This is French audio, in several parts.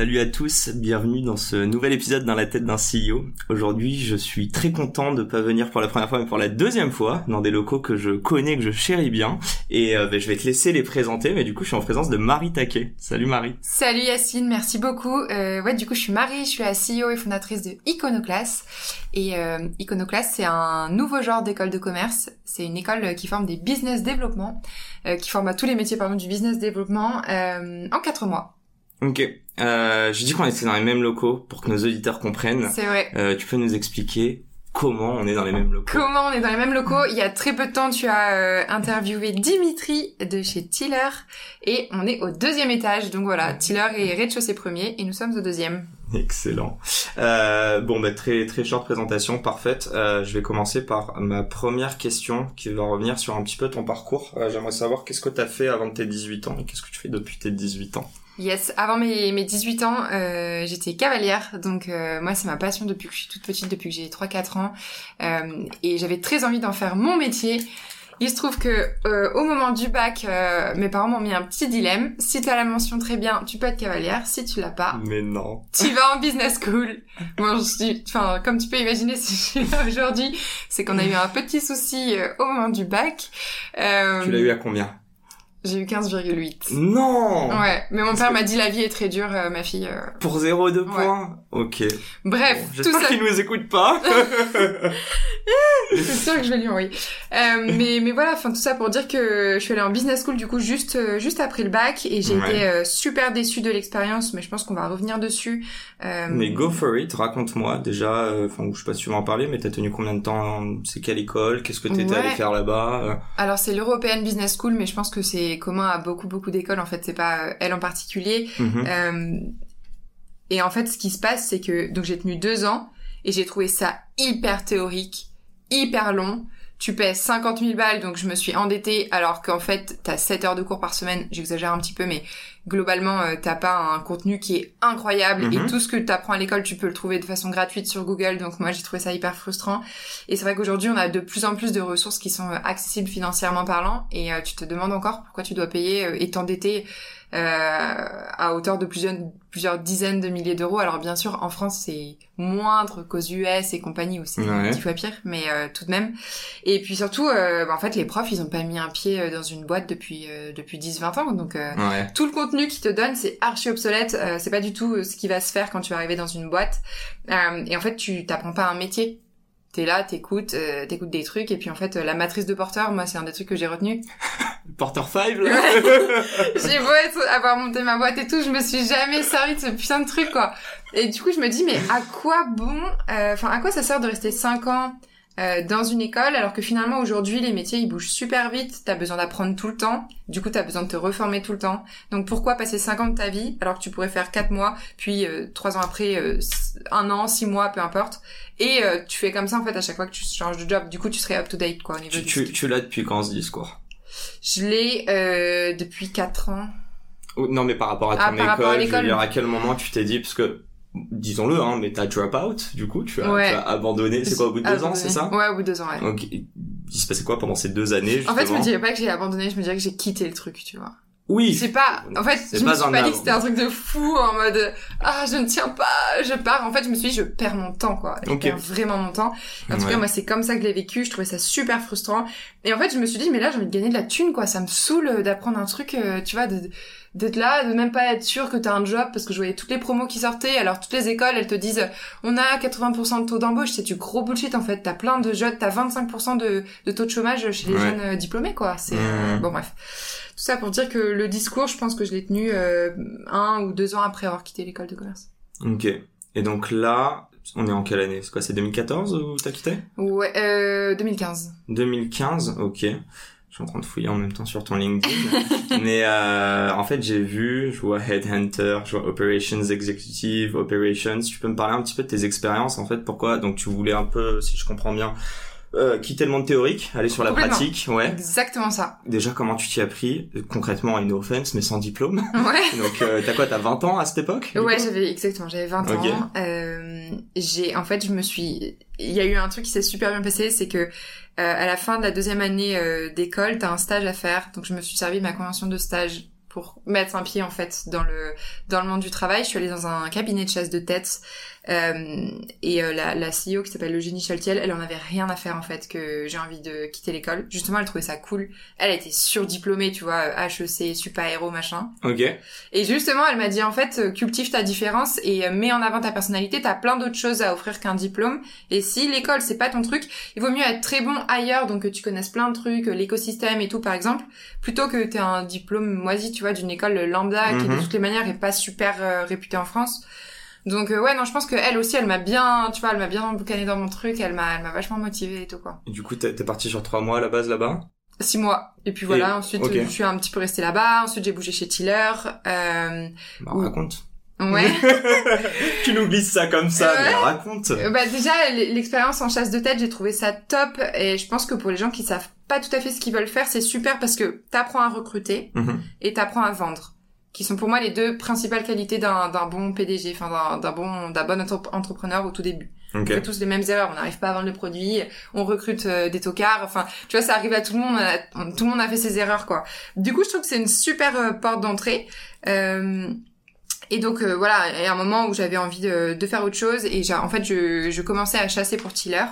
Salut à tous, bienvenue dans ce nouvel épisode dans la tête d'un CEO. Aujourd'hui, je suis très content de pas venir pour la première fois mais pour la deuxième fois dans des locaux que je connais, que je chéris bien. Et euh, ben, je vais te laisser les présenter, mais du coup, je suis en présence de Marie Taquet. Salut Marie. Salut Yacine, merci beaucoup. Euh, ouais, du coup, je suis Marie, je suis la CEO et fondatrice de Iconoclass. Et euh, Iconoclass, c'est un nouveau genre d'école de commerce. C'est une école qui forme des business développement, euh, qui forme à tous les métiers pardon du business développement euh, en quatre mois. Ok. Euh, je dis qu'on était dans les mêmes locaux pour que nos auditeurs comprennent. C'est vrai. Euh, tu peux nous expliquer comment on est dans les mêmes locaux Comment on est dans les mêmes locaux Il y a très peu de temps, tu as euh, interviewé Dimitri de chez Tiller et on est au deuxième étage. Donc voilà, Tiller est rez-de-chaussée premier et nous sommes au deuxième. Excellent. Euh, bon, bah, très très short présentation, parfaite. Euh, je vais commencer par ma première question qui va revenir sur un petit peu ton parcours. Euh, J'aimerais savoir qu'est-ce que tu as fait avant tes 18 ans et qu'est-ce que tu fais depuis tes 18 ans? Yes, avant mes, mes 18 ans, euh, j'étais cavalière, donc euh, moi c'est ma passion depuis que je suis toute petite, depuis que j'ai 3-4 ans, euh, et j'avais très envie d'en faire mon métier. Il se trouve que euh, au moment du bac, euh, mes parents m'ont mis un petit dilemme. Si t'as la mention très bien, tu peux être cavalière. Si tu l'as pas, Mais non. tu vas en business school. Moi, je suis, enfin, comme tu peux imaginer, si je suis là aujourd'hui, c'est qu'on a eu un petit souci euh, au moment du bac. Euh, Tu l'as eu à combien? J'ai eu 15,8. Non Ouais, mais mon père m'a dit la vie est très dure, euh, ma fille. euh. Pour 0,2 points Ok. Bref, Bon, tout J'espère ça, qu'il nous écoute pas. c'est sûr que je vais lui envoyer. Euh, mais mais voilà, enfin tout ça pour dire que je suis allée en business school du coup juste euh, juste après le bac et j'ai Ouais. été euh, super déçue de l'expérience, mais je pense qu'on va revenir dessus. Mais go for it, raconte-moi déjà, enfin je sais pas si tu veux en parler, mais t'as tenu combien de temps? C'est quelle école? Qu'est-ce que t'étais Ouais. allé faire là-bas? Alors c'est l'European Business School, mais je pense que c'est commun à beaucoup beaucoup d'écoles. En fait, c'est pas euh, elle en particulier. mhm. Euh, et en fait, ce qui se passe, c'est que donc j'ai tenu deux ans et j'ai trouvé ça hyper théorique, hyper long. Tu paies 50 000 balles, donc je me suis endettée, alors qu'en fait, t'as 7 heures de cours par semaine. J'exagère un petit peu, mais globalement, euh, t'as pas un contenu qui est incroyable. Mhm. Et tout ce que t'apprends à l'école, tu peux le trouver de façon gratuite sur Google. Donc moi, j'ai trouvé ça hyper frustrant. Et c'est vrai qu'aujourd'hui, on a de plus en plus de ressources qui sont euh, accessibles financièrement parlant. Et euh, tu te demandes encore pourquoi tu dois payer euh, et t'endetter à hauteur de plusieurs, plusieurs dizaines de milliers d'euros. Alors bien sûr, en France, c'est moindre qu'aux US et compagnie où c'est Ouais. dix fois pire, mais euh, tout de même. Et puis surtout, euh, bah, en fait, les profs, ils ont pas mis un pied euh, dans une boîte depuis euh, depuis 10-20 ans, donc euh, Ouais. tout le contenu qu'ils te donnent, c'est archi obsolète. euh, c'est pas du tout euh, ce qui va se faire quand tu vas arriver dans une boîte. Euh, et en fait, tu t'apprends pas un métier. T'es là, t'écoutes, euh, t'écoutes des trucs, et puis en fait, euh, la matrice de porteur, moi, c'est un des trucs que j'ai retenu. Porter 5 là J'ai beau être, avoir monté ma boîte et tout, je me suis jamais servi de ce putain de truc, quoi. Et du coup, je me dis, mais à quoi bon, euh, enfin, à quoi ça sert de rester 5 ans euh, dans une école, alors que finalement, aujourd'hui, les métiers, ils bougent super vite, t'as besoin d'apprendre tout le temps, du coup, t'as besoin de te reformer tout le temps. Donc, pourquoi passer 5 ans de ta vie, alors que tu pourrais faire 4 mois, puis euh, 3 ans après, euh, un an, 6 mois, peu importe, et euh, tu fais comme ça, en fait, à chaque fois que tu changes de job, du coup, tu serais up-to-date, quoi, au niveau Tu, du tu, skill. tu l'as depuis quand ce discours? Je l'ai euh, depuis 4 ans. Non mais par rapport à ton Ah, par rapport à école, je veux l'école. dire à quel moment tu t'es dit, parce que disons-le, hein, mais t'as drop out du coup, tu as, Ouais. tu as abandonné, c'est quoi au bout de deux ans, c'est ça? Ouais, au bout de deux ans, ouais. Donc il se passait quoi pendant ces deux années justement En fait, je me dirais pas que j'ai abandonné, je me dirais que j'ai quitté le truc, tu vois. Oui. C'est pas, en fait, je me suis pas dit que c'était un truc de fou en mode, ah, je ne tiens pas, je pars. En fait, je me suis dit, je perds mon temps, quoi. Je Ok. perds vraiment mon temps. En tout Ouais. cas, moi, c'est comme ça que je l'ai vécu. Je trouvais ça super frustrant. Et en fait, je me suis dit, mais là, j'ai envie de gagner de la thune, quoi. Ça me saoule d'apprendre un truc, euh, tu vois, de, d'être là, de même pas être sûr que t'as un job, parce que je voyais toutes les promos qui sortaient. Alors, toutes les écoles, elles te disent, on a 80% de taux d'embauche. C'est du gros bullshit, en fait. T'as plein de jeunes, t'as 25% de, de taux de chômage chez les Ouais. jeunes euh, diplômés, quoi. C'est, euh, Mhm. bon, bref. Tout ça pour dire que le discours, je pense que je l'ai tenu euh, un ou deux ans après avoir quitté l'école de commerce. Ok. Et donc là, on est en quelle année? C'est quoi C'est 2014 où t'as quitté? Ouais, euh, 2015. 2015, ok. Je suis en train de fouiller en même temps sur ton LinkedIn. Mais euh, en fait, j'ai vu, je vois Headhunter, je vois Operations Executive, Operations. Tu peux me parler un petit peu de tes expériences en fait? Pourquoi? Donc tu voulais un peu, si je comprends bien, euh, quitter le monde théorique, aller sur la pratique, ouais. Exactement ça. Déjà, comment tu t'y as pris? Concrètement, une offense, mais sans diplôme. Ouais. Donc, euh, t'as quoi T'as 20 ans à cette époque Ouais, j'avais exactement, j'avais 20 ans. Euh, j'ai, en fait, je me suis. Il y a eu un truc qui s'est super bien passé, c'est que euh, à la fin de la deuxième année euh, d'école, t'as un stage à faire. Donc, je me suis servi de ma convention de stage pour mettre un pied en fait dans le dans le monde du travail. Je suis allée dans un cabinet de chasse de tête et euh, la, la CEO qui s'appelle Eugénie Chaltiel, elle en avait rien à faire en fait que j'ai envie de quitter l'école. Justement, elle trouvait ça cool. Elle était surdiplômée, tu vois, HEC, super héros, machin. Ok. Et justement, elle m'a dit en fait, euh, cultive ta différence et euh, mets en avant ta personnalité. T'as plein d'autres choses à offrir qu'un diplôme. Et si l'école c'est pas ton truc, il vaut mieux être très bon ailleurs, donc que tu connaisses plein de trucs, l'écosystème et tout par exemple, plutôt que t'aies un diplôme moisi, tu vois, d'une école lambda qui de Mhm. toutes les manières est pas super euh, réputée en France. Donc euh, ouais non je pense que elle aussi elle m'a bien tu vois elle m'a bien boucané dans mon truc elle m'a elle m'a vachement motivée et tout quoi Et du coup, t'es t'es parti sur trois mois à la base là-bas? Six mois et puis voilà Et- ensuite je suis un petit peu restée là-bas ensuite j'ai bougé chez Tiller euh, Bah, raconte. ouais tu nous glisses ça comme ça, Ouais. mais raconte. Euh, bah déjà l'expérience en chasse de tête j'ai trouvé ça top et je pense que pour les gens qui savent pas tout à fait ce qu'ils veulent faire c'est super parce que t'apprends à recruter Mhm. et t'apprends à vendre qui sont pour moi les deux principales qualités d'un bon PDG enfin d'un bon d'un bon entre- entrepreneur au tout début. Ok. on fait tous les mêmes erreurs. On n'arrive pas à vendre le produit. On recrute euh, des tocards. Enfin tu vois ça arrive à tout le monde. A- tout le monde a fait ses erreurs quoi. Du coup je trouve que c'est une super euh, porte d'entrée. Euh, et donc euh, voilà, il y a un moment où j'avais envie de, de faire autre chose. Et en fait je, je commençais à chasser pour Tiller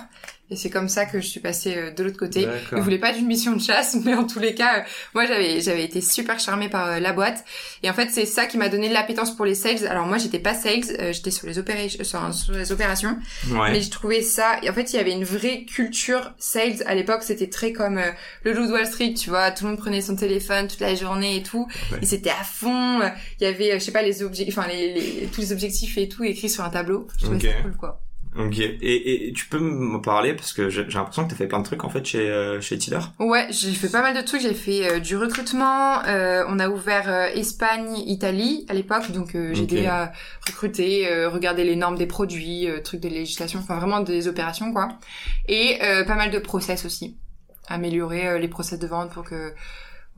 et c'est comme ça que je suis passée euh, de l'autre côté. Je voulais pas d'une mission de chasse, mais en tous les cas, euh, moi j'avais j'avais été super charmée par euh, la boîte et en fait c'est ça qui m'a donné l'appétence pour les sales. Alors moi j'étais pas sales, euh, j'étais sur les opérations, sur, sur les opérations, Ouais. mais je trouvais ça. Et en fait il y avait une vraie culture sales à l'époque. C'était très comme euh, le loup de Wall Street, tu vois. Tout le monde prenait son téléphone toute la journée et tout. Ouais. Et c'était à fond. Il y avait, je sais pas, les objectifs, enfin les, les- tous les objectifs et tout écrits sur un tableau. Je trouvais Ok. ça cool quoi. Ok. Et, et, tu peux m'en parler parce que j'ai l'impression que t'as fait plein de trucs en fait chez euh, chez Tiller. Ouais, j'ai fait pas mal de trucs. J'ai fait euh, du recrutement. euh, on a ouvert euh, Espagne, Italie à l'époque, donc euh, j'ai Ok. aidé à recruter, euh, regarder les normes des produits, euh, trucs de législation, enfin vraiment des opérations quoi. Et euh, pas mal de process aussi, améliorer euh, les process de vente pour que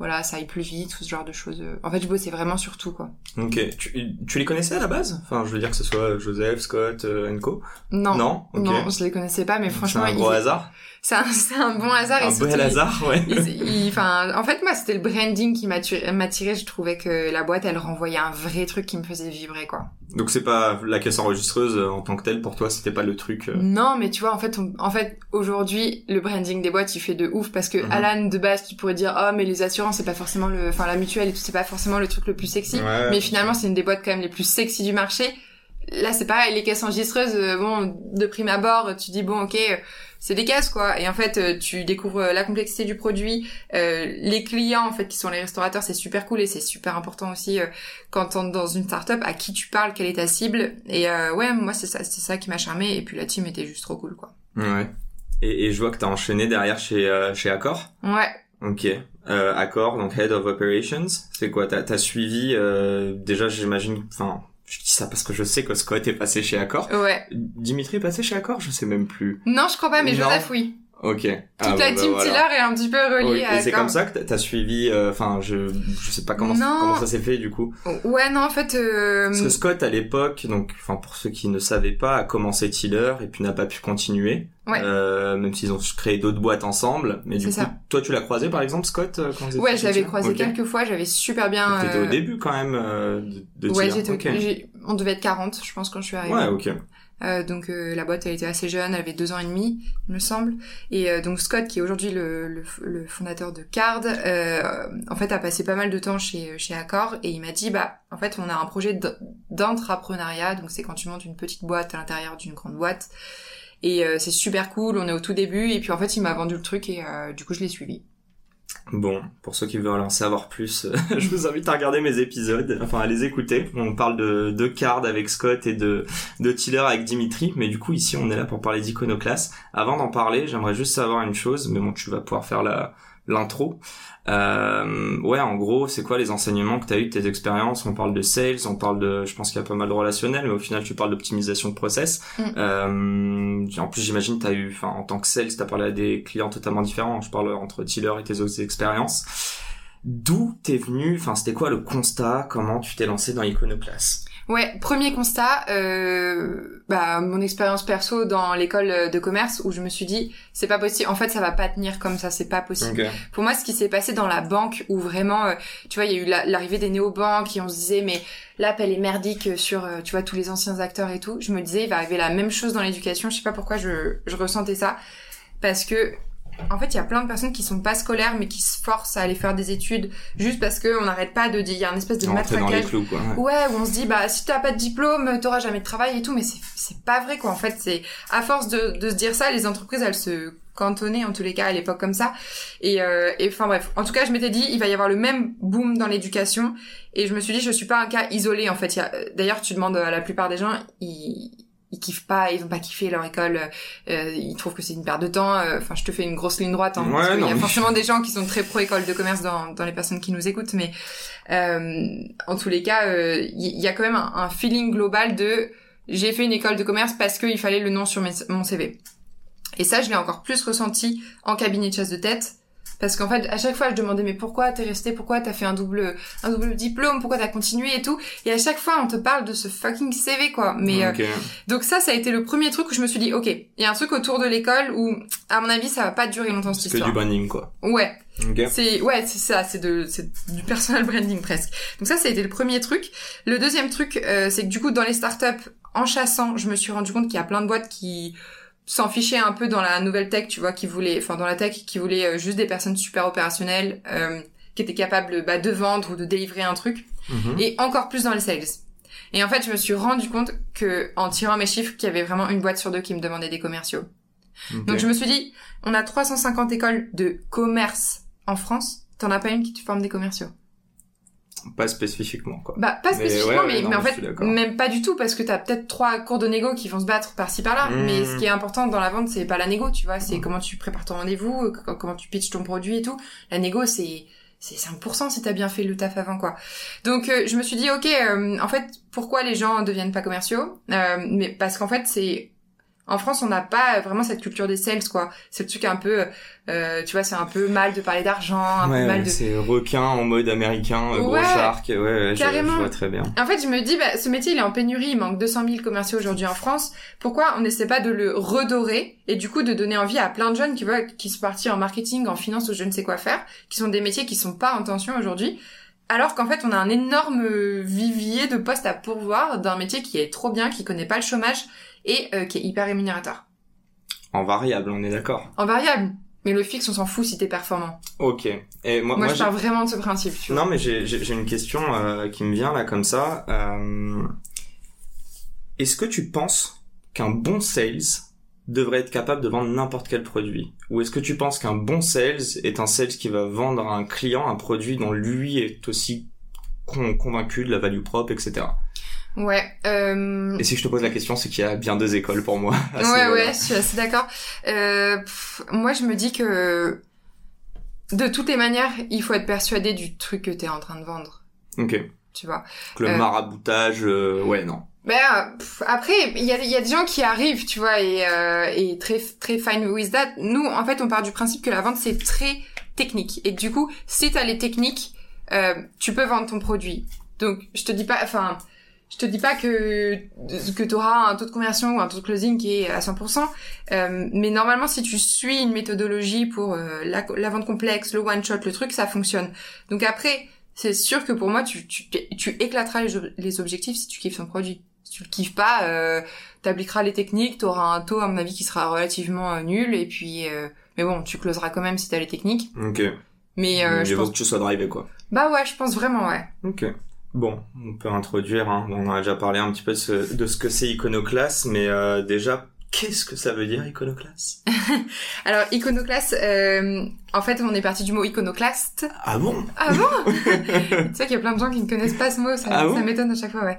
voilà ça aille plus vite, tout ce genre de choses. En fait, je bossais vraiment sur tout quoi. Ok. Tu, tu les connaissais à la base? Enfin, je veux dire que ce soit Joseph, Scott, euh, Enco? Non. Non? Ok. Non, je les connaissais pas, mais C'est franchement, un gros ils- hasard. c'est un, c'est un bon hasard. Un bel hasard, ouais. ils- Enfin, en fait, moi, c'était le branding qui m'attirait. Je trouvais que la boîte, elle renvoyait un vrai truc qui me faisait vibrer, quoi. Donc c'est pas la caisse enregistreuse euh, en tant que telle pour toi, c'était pas le truc. euh, Non, mais tu vois, en fait, on- en fait, aujourd'hui, le branding des boîtes, il fait de ouf parce que Mhm. Alan, de base, tu pourrais dire, oh, mais les assurances, c'est pas forcément le, enfin, la mutuelle et tout, c'est pas forcément le truc le plus sexy. Ouais. Mais finalement, c'est une des boîtes quand même les plus sexy du marché. Là, c'est pareil, les caisses enregistreuses, euh, bon, de prime abord, tu dis, bon, ok, c'est des caisses, quoi. Et en fait, euh, tu découvres euh, la complexité du produit, euh, les clients, en fait, qui sont les restaurateurs, c'est super cool et c'est super important aussi euh, quand t'es dans une startup, à qui tu parles, quelle est ta cible. Et euh, ouais, moi, c'est ça, c'est ça qui m'a charmé. Et puis la team était juste trop cool, quoi. Ouais. Et, et je vois que t'as enchaîné derrière chez euh, chez Accor. Ouais. Ok. Euh, Accor, donc Head of Operations. C'est quoi? T'as as suivi euh, déjà, j'imagine. Enfin, je dis ça parce que je sais que Scott est passé chez Accor. Ouais. Dimitri est passé chez Accor, je sais même plus. Non, je crois pas, mais Non. Joseph, oui. Ok. Toute Ah, la bah, team voilà. Tiller est un petit peu reliée Oui, à et c'est comme ça que t'as- suivi. euh, Enfin, je je sais pas comment ça s'est fait du coup. Ouais, non, en fait... Euh... Parce que Scott à l'époque, donc enfin pour ceux qui ne savaient pas, a commencé Tiller et puis n'a pas pu continuer. Ouais. Euh, même s'ils ont créé d'autres boîtes ensemble. Mais du coup, C'est ça. toi tu l'as croisé par exemple Scott euh, quand Ouais, je l'avais croisé quelques fois, j'avais super bien... T'étais euh, au début quand même euh, de, de Ouais, j'étais, Ok. j'ai- on devait être 40, je pense, quand je suis arrivée. Ouais, ok. Euh, donc euh, la boîte, elle était assez jeune, elle avait deux ans et demi, il me semble. Et euh, donc Scott, qui est aujourd'hui le, le, le fondateur de Card, euh, en fait, a passé pas mal de temps chez chez Accor et il m'a dit, bah, en fait, on a un projet d'entrepreneuriat, donc c'est quand tu montes une petite boîte à l'intérieur d'une grande boîte. Et c'est super cool, on est au tout début, et puis en fait, il m'a vendu le truc et du coup, je l'ai suivi. Bon, pour ceux qui veulent en savoir plus, je vous invite à regarder mes épisodes, enfin à les écouter. On parle de, de Card avec Scott et de, de Tiller avec Dimitri, mais du coup ici on est là pour parler d'Iconoclast. Avant d'en parler, j'aimerais juste savoir une chose, mais bon tu vas pouvoir faire la l'intro. Euh, ouais, en gros, c'est quoi les enseignements que tu as eu de tes expériences? On parle de sales, on parle de, je pense qu'il y a pas mal de relationnel, mais au final, tu parles d'optimisation de process. Mm. Euh, en plus, j'imagine tu as eu, enfin, en tant que sales, tu as parlé à des clients totalement différents. Je parle entre Tiller et tes autres expériences. D'où t'es venu Enfin, c'était quoi le constat? Comment tu t'es lancé dans Iconoclast? Ouais, premier constat, euh, bah, mon expérience perso dans l'école de commerce où je me suis dit, c'est pas possible, en fait ça va pas tenir comme ça, c'est pas possible. Pour moi, ce qui s'est passé dans la banque où vraiment, euh, tu vois, il y a eu la- l'arrivée des néobanques et on se disait, mais l'app elle est merdique sur, euh, tu vois, tous les anciens acteurs et tout. Je me disais, il va arriver la même chose dans l'éducation, je sais pas pourquoi je, je ressentais ça. Parce que, en fait, il y a plein de personnes qui sont pas scolaires mais qui se forcent à aller faire des études juste parce que on n'arrête pas de dire, il y a une espèce de matraquage clous, quoi. ouais. Ouais, où on se dit bah si t'as pas de diplôme, t'auras jamais de travail et tout, mais c'est pas vrai quoi. En fait, c'est à force de de se dire ça, les entreprises elles se cantonnaient en tous les cas à l'époque comme ça. Et euh, et enfin bref, en tout cas, je m'étais dit il va y avoir le même boom dans l'éducation et je me suis dit je suis pas un cas isolé en fait. D'ailleurs, tu demandes à la plupart des gens, ils ils kiffent pas, ils ont pas kiffé leur école, euh, ils trouvent que c'est une perte de temps. euh, Enfin, je te fais une grosse ligne droite. Hein, Ouais, parce qu'il y a mais- forcément des gens qui sont très pro école de commerce dans dans les personnes qui nous écoutent, mais euh, en tous les cas, euh, il y, a quand même un, un feeling global de j'ai fait une école de commerce parce qu'il fallait le nom sur mes- mon CV. Et ça, je l'ai encore plus ressenti en cabinet de chasse de tête. Parce qu'en fait, à chaque fois, je demandais, mais pourquoi t'es resté, pourquoi t'as fait un double, un double diplôme, pourquoi t'as continué et tout? Et à chaque fois, on te parle de ce fucking CV, quoi. Mais, euh, donc ça, ça a été le premier truc où je me suis dit, ok, il y a un truc autour de l'école où, à mon avis, ça va pas durer longtemps cette C'est histoire. du branding, quoi. Ouais. C'est ouais, c'est ça, c'est de c'est du personal branding presque. Donc ça, ça a été le premier truc. Le deuxième truc, euh, c'est que du coup, dans les startups, en chassant, je me suis rendu compte qu'il y a plein de boîtes qui s'en fichaient un peu dans la nouvelle tech, tu vois, qui voulaient, enfin dans la tech, qui voulaient euh, juste des personnes super opérationnelles, euh, qui étaient capables bah, de vendre ou de délivrer un truc, Mhm. et encore plus dans les sales. Et en fait, je me suis rendu compte que en tirant mes chiffres, qu'il y avait vraiment une boîte sur deux qui me demandait des commerciaux. Donc je me suis dit, on a 350 écoles de commerce en France, t'en as pas une qui te forme des commerciaux. Pas spécifiquement, quoi. Bah pas spécifiquement, ouais, mais, non, mais en fait même pas du tout parce que t'as peut-être trois cours de négo qui vont se battre par-ci par-là. Mmh. Mais ce qui est important dans la vente, c'est pas la négo, tu vois, c'est Mmh. comment tu prépares ton rendez-vous, co- comment tu pitches ton produit et tout. La négo, c'est c'est 5% si t'as bien fait le taf avant quoi. Donc euh, je me suis dit ok, euh, en fait pourquoi les gens deviennent pas commerciaux? Euh, Mais parce qu'en fait c'est en France, on n'a pas vraiment cette culture des sales, quoi. C'est le truc un peu, euh, tu vois, c'est un peu mal de parler d'argent, un ouais, peu mal de. c'est requin en mode américain, euh, gros Ouais, shark, ouais, ouais, je, carrément. je vois très bien. En fait, je me dis, bah, ce métier, il est en pénurie, il manque 200 000 commerciaux aujourd'hui en France. Pourquoi on n'essaie pas de le redorer et du coup de donner envie à plein de jeunes qui veulent, qui sont partis en marketing, en finance ou je ne sais quoi faire, qui sont des métiers qui sont pas en tension aujourd'hui, alors qu'en fait, on a un énorme vivier de postes à pourvoir d'un métier qui est trop bien, qui connaît pas le chômage et euh, qui est hyper rémunérateur. En variable, on est d'accord. En variable. Mais le fixe, on s'en fout si t'es performant. Ok. Et moi, Moi, moi, je pars vraiment de ce principe, tu vois. Non, mais j'ai une question euh, qui me vient là comme ça. Euh, Est-ce que tu penses qu'un bon sales devrait être capable de vendre n'importe quel produit? Ou est-ce que tu penses qu'un bon sales est un sales qui va vendre à un client un produit dont lui est aussi con- convaincu de la value propre, etc. Ouais. Euh... Et si je te pose la question, c'est qu'il y a bien deux écoles pour moi. Ouais, ouais, je suis assez d'accord. Euh, pff, moi, je me dis que de toutes les manières, il faut être persuadé du truc que t'es en train de vendre. Ok. Tu vois. Donc le Euh. maraboutage, euh, ouais, non. Ben euh, pff, après, il y a, y a des gens qui arrivent, tu vois, et, euh, et très très fine with that. Nous, en fait, on part du principe que la vente c'est très technique et que du coup, si t'as les techniques, euh, tu peux vendre ton produit. Donc, je te dis pas, enfin, je te dis pas que que t'auras un taux de conversion ou un taux de closing qui est à 100%, euh, mais normalement, si tu suis une méthodologie pour euh, la, la vente complexe, le one shot, le truc, ça fonctionne. Donc après, c'est sûr que pour moi, tu tu, tu éclateras les, les objectifs si tu kiffes ton produit. Si tu le kiffes pas, euh, t'appliqueras les techniques, t'auras un taux à mon avis qui sera relativement euh, nul, et puis euh, mais bon, tu closeras quand même si t'as les techniques. Ok. Mais euh, Il je pense, que tu sois drivé, quoi. bah ouais, je pense vraiment ouais. Ok. Bon, on peut introduire, hein. on a déjà parlé un petit peu de ce, de ce que c'est Iconoclast, mais euh, déjà, Qu'est-ce que ça veut dire iconoclaste? Alors iconoclaste, euh, en fait on est parti du mot iconoclaste. Ah bon? Ah bon? Tu sais qu'il y a plein de gens qui ne connaissent pas ce mot, ça, Ah bon? ça m'étonne à chaque fois, ouais.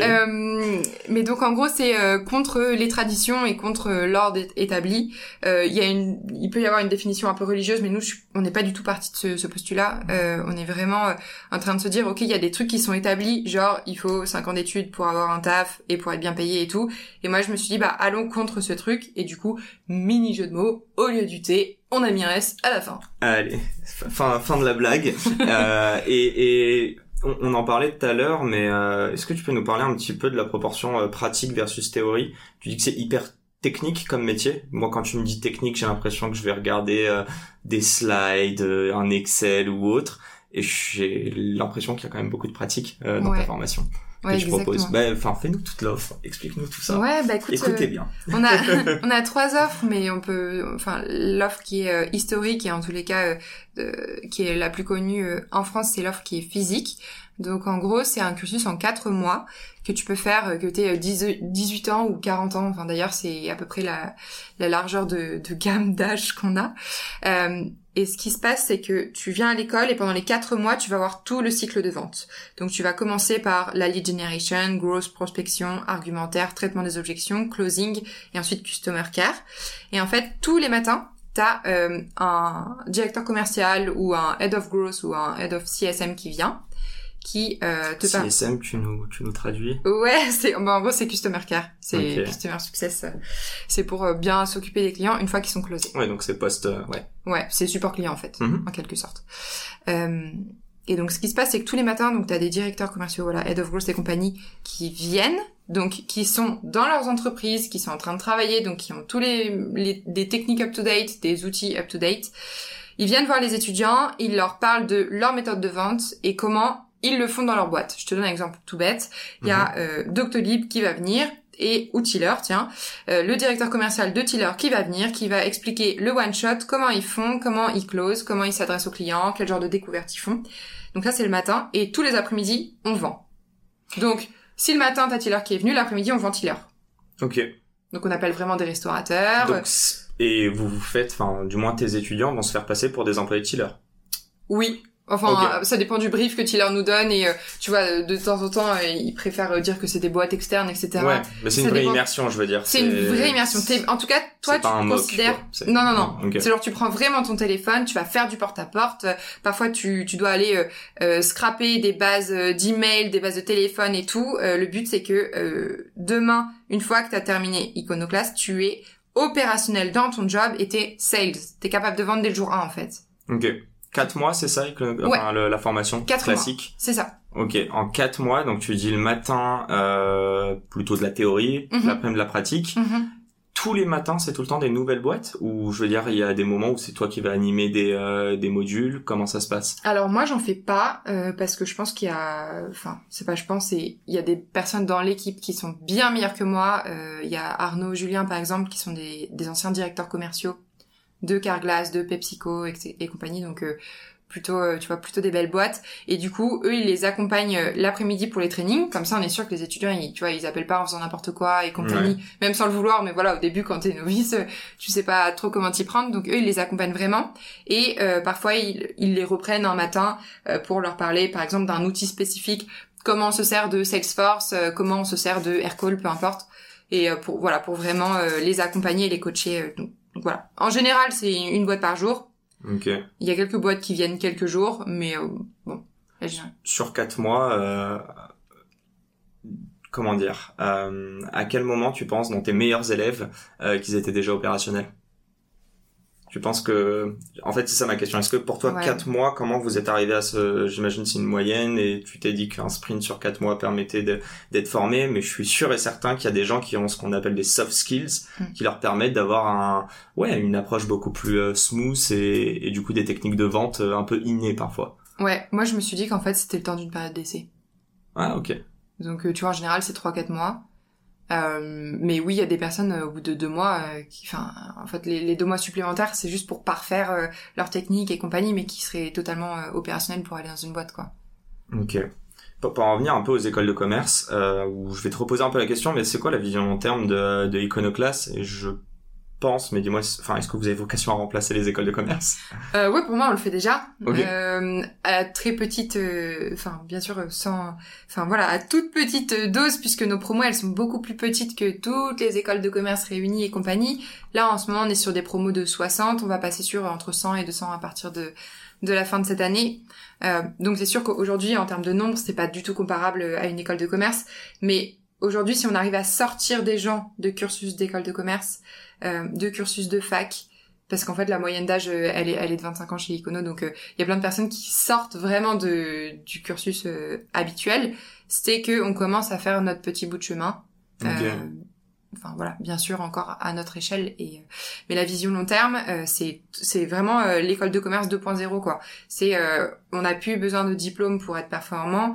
Euh, mais donc en gros c'est euh, contre les traditions et contre l'ordre établi. Euh, Il y a une, il peut y avoir une définition un peu religieuse, mais nous je on n'est pas du tout parti de ce, ce postulat. On est vraiment en train de se dire ok il y a des trucs qui sont établis, genre il faut 5 ans d'études pour avoir un taf et pour être bien payé et tout. Et moi je me suis dit bah allons contre ce truc et du coup mini jeu de mots au lieu du thé on a mis un S à la fin. Allez, fin, fin de la blague. Euh, et et on, on en parlait tout à l'heure, mais euh, est-ce que tu peux nous parler un petit peu de la proportion euh, pratique versus théorie? Tu dis que c'est hyper technique comme métier. Moi, quand tu me dis technique, j'ai l'impression que je vais regarder des slides, un Excel ou autre. Et j'ai l'impression qu'il y a quand même beaucoup de pratique dans ta Ouais. formation que Ouais proposes. exactement. Bah, Enfin, fais-nous toute l'offre. Explique-nous tout ça. Ouais bah écoute. Écoutez euh, bien. On a, on a trois offres, mais on peut, enfin, l'offre qui est euh, historique et en tous les cas, euh, qui est la plus connue euh, en France, c'est l'offre qui est physique. Donc en gros, c'est un cursus en quatre mois que tu peux faire, que tu aies 18 ans ou 40 ans. Enfin d'ailleurs, c'est à peu près la, la largeur de, de gamme d'âge qu'on a. Euh, et ce qui se passe, c'est que tu viens à l'école et pendant les quatre mois, tu vas voir tout le cycle de vente. Donc tu vas commencer par la lead generation, growth prospection, argumentaire, traitement des objections, closing et ensuite customer care. Et en fait, tous les matins, t'as euh, un directeur commercial ou un head of growth ou un head of CSM qui vient, qui euh, te parle. CSM, tu nous, tu nous traduis Ouais, c'est bah, en gros c'est customer care, c'est customer success. C'est pour euh, bien s'occuper des clients une fois qu'ils sont closés. Ouais, donc c'est post... euh, ouais. Ouais, c'est support client en fait, Mhm. en quelque sorte. Euh, et donc ce qui se passe, c'est que tous les matins, donc t'as des directeurs commerciaux, voilà, head of growth et compagnie, qui viennent, donc qui sont dans leurs entreprises, qui sont en train de travailler, donc qui ont tous les, les des techniques up to date, des outils up to date. Ils viennent voir les étudiants, ils leur parlent de leur méthode de vente et comment ils le font dans leur boîte. Je te donne un exemple tout bête. Il y a euh, Doctolib qui va venir et ou Tiller, tiens, euh, le directeur commercial de Tiller qui va venir, qui va expliquer le one shot, comment ils font, comment ils closent, comment ils s'adressent aux clients, quel genre de découverte ils font. Donc ça c'est le matin et tous les après-midi on vend. Donc si le matin t'as Tiller qui est venu, l'après-midi on vend Tiller. Ok. Donc on appelle vraiment des restaurateurs. Donc, et vous vous faites, enfin, du moins tes étudiants vont se faire passer pour des employés de Tiller. Oui. Enfin, euh, ça dépend du brief que Tiller nous donne et euh, tu vois, euh, de temps en temps, ils préfèrent euh, dire que c'est des boîtes externes, etc. Ouais, mais c'est une vraie dépend. immersion, je veux dire. C'est une vraie immersion. En tout cas, toi, tu pas un te mock, considères. Non, non, non. C'est genre tu prends vraiment ton téléphone, tu vas faire du porte-à-porte. Parfois, tu, tu dois aller euh, euh, scraper des bases d'email, des bases de téléphone et tout. Euh, le but, c'est que euh, demain, une fois que tu as terminé Iconoclast, tu es opérationnel dans ton job et t'es sales. T'es capable de vendre dès le jour 1, en fait. Ok. Quatre mois, c'est ça, enfin, le- la formation Quatre classique. C'est ça. Ok. En quatre mois, donc tu dis le matin euh, plutôt de la théorie, Mhm. l'après-midi de la pratique. Mhm. Tous les matins, c'est tout le temps des nouvelles boîtes ou je veux dire, il y a des moments où c'est toi qui vas animer des euh, des modules? Comment ça se passe? Alors moi j'en fais pas euh, parce que je pense qu'il y a, enfin c'est pas je pense, il y a des personnes dans l'équipe qui sont bien meilleures que moi. Euh, Il y a Arnaud, Julien par exemple qui sont des, des anciens directeurs commerciaux de Carglass, de PepsiCo et, et compagnie, donc euh, plutôt euh, tu vois plutôt des belles boîtes. Et du coup eux ils les accompagnent euh, l'après-midi pour les trainings, comme ça on est sûr que les étudiants ils, tu vois ils appellent pas en faisant n'importe quoi et compagnie, même sans le vouloir. Mais voilà au début quand t'es novice tu sais pas trop comment t'y prendre, donc eux ils les accompagnent vraiment. Et euh, parfois, ils, ils les reprennent un matin euh, pour leur parler, par exemple, d'un outil spécifique, comment on se sert de Salesforce, euh, comment on se sert de Aircall, peu importe. Et pour voilà, pour vraiment les accompagner et les coacher. donc, donc voilà. En général, c'est une boîte par jour. Ok. Il y a quelques boîtes qui viennent quelques jours, mais euh, bon. Sur quatre mois, euh, comment dire euh, À quel moment tu penses dans tes meilleurs élèves euh, qu'ils étaient déjà opérationnels? Tu penses que, en fait, c'est ça ma question. Est-ce que pour toi, Ouais. quatre mois, comment vous êtes arrivé à ce J'imagine c'est une moyenne et tu t'es dit qu'un sprint sur quatre mois permettait d'être formé, mais je suis sûr et certain qu'il y a des gens qui ont ce qu'on appelle des soft skills, Mm. qui leur permettent d'avoir un, ouais, une approche beaucoup plus euh, smooth et, et du coup des techniques de vente euh, un peu innées parfois. Ouais, moi je me suis dit qu'en fait c'était le temps d'une période d'essai. Ah ok. Donc euh, tu vois, en général c'est 3-4 mois. Euh, mais oui, il y a des personnes euh, au bout de deux mois euh, qui, enfin, en fait, les, deux mois supplémentaires, c'est juste pour parfaire euh, leur technique et compagnie, mais qui seraient totalement opérationnels pour aller dans une boîte, quoi. Ok. pour, en revenir un peu aux écoles de commerce, où je vais te reposer un peu la question, mais c'est quoi la vision long terme de, de Iconoclast? Je pense, mais dis-moi, enfin, est-ce que vous avez vocation à remplacer les écoles de commerce? Euh, Ouais, pour moi, on le fait déjà. Okay. Euh, à très petite, euh, enfin, bien sûr, sans, enfin voilà, à toute petite dose, puisque nos promos, elles sont beaucoup plus petites que toutes les écoles de commerce réunies et compagnie. Là, en ce moment, on est sur des promos de 60, on va passer sur entre 100 et 200 à partir de de la fin de cette année. Euh, donc c'est sûr qu'aujourd'hui, en termes de nombre, c'est pas du tout comparable à une école de commerce, mais aujourd'hui, si on arrive à sortir des gens de cursus d'école de commerce, euh, de cursus de fac, parce qu'en fait la moyenne d'âge euh, elle est elle est de 25 ans chez Icono donc il euh, y a plein de personnes qui sortent vraiment de du cursus euh, habituel c'est que on commence à faire notre petit bout de chemin okay. enfin voilà bien sûr encore à notre échelle et mais la vision long terme c'est c'est vraiment l'école de commerce 2.0 quoi c'est on n'a plus besoin de diplôme pour être performant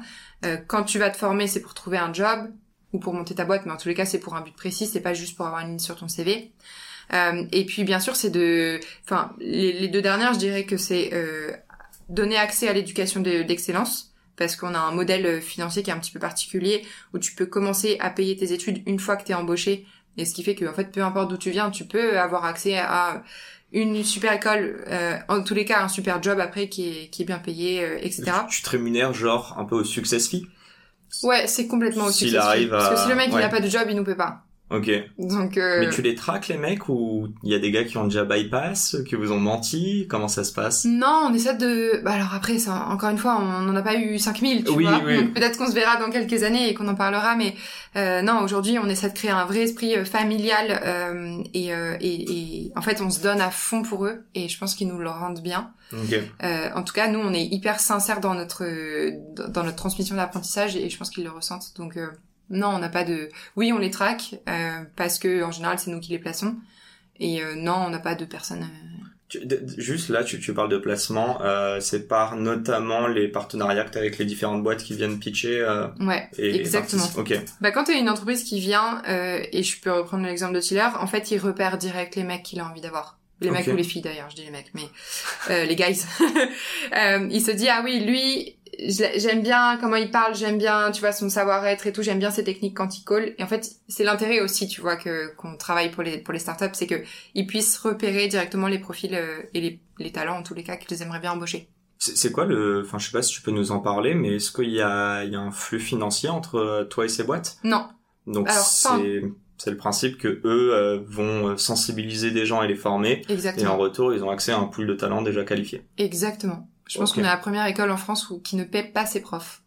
quand tu vas te former c'est pour trouver un job ou pour monter ta boîte, mais en tous les cas, c'est pour un but précis, c'est pas juste pour avoir une ligne sur ton CV. Euh, et puis, bien sûr, c'est de, enfin, les, deux dernières, je dirais que c'est euh, donner accès à l'éducation d'excellence, parce qu'on a un modèle financier qui est un petit peu particulier, où tu peux commencer à payer tes études une fois que tu es embauché, et ce qui fait que, en fait, peu importe d'où tu viens, tu peux avoir accès à une super école, euh, en tous les cas, un super job après qui est, qui est bien payé, euh, etc. Tu, tu te rémunères genre un peu au success fee? Ouais, c'est complètement au S'il arrive à... Parce que si le mec ouais. il a pas de job, il nous paie pas. Ok. Donc. Euh... Mais tu les traques les mecs ou il y a des gars qui ont déjà bypass, qui vous ont menti? Comment ça se passe? Non, on essaie de. Bah alors après, ça, encore une fois, on n'en a pas eu 5000, tu oui, vois. Oui. Donc peut-être qu'on se verra dans quelques années et qu'on en parlera, mais euh, non, aujourd'hui, on essaie de créer un vrai esprit euh, familial euh, et, euh, et, et en fait, on se donne à fond pour eux et je pense qu'ils nous le rendent bien. Okay. Euh, en tout cas, nous, on est hyper sincères dans notre dans notre transmission d'apprentissage et je pense qu'ils le ressentent. Donc euh, non, on n'a pas de. Oui, on les traque euh, parce que en général, c'est nous qui les plaçons. Et euh, non, on n'a pas de personnes. euh, Tu- juste là, tu, tu parles de placement, euh, c'est par notamment les partenariats que tu as avec les différentes boîtes qui viennent pitcher. Euh, Ouais, et exactement. Ok. Bah quand t'es une entreprise qui vient euh, et je peux reprendre l'exemple de Tiller, en fait, il repère direct les mecs qu'il a envie d'avoir. Les mecs ou les filles d'ailleurs, je dis les mecs, mais euh, les guys. euh, il se dit ah oui, lui, j'aime bien comment il parle, j'aime bien, tu vois, son savoir-être et tout, j'aime bien ses techniques quand il call. Et en fait, c'est l'intérêt aussi, tu vois, que qu'on travaille pour les pour les startups, c'est que ils puissent repérer directement les profils euh, et les, les talents en tous les cas qu'ils aimeraient bien embaucher. C'est quoi le... Enfin, je sais pas si tu peux nous en parler, mais est-ce qu'il y a, il y a un flux financier entre euh, toi et ces boîtes? Non, Donc c'est... C'est le principe que eux euh, vont euh, sensibiliser des gens et les former, et en exactement, retour, ils ont accès à un pool de talents déjà qualifiés. exactement. Je pense qu'on est la première école en France où qui ne paie pas ses profs.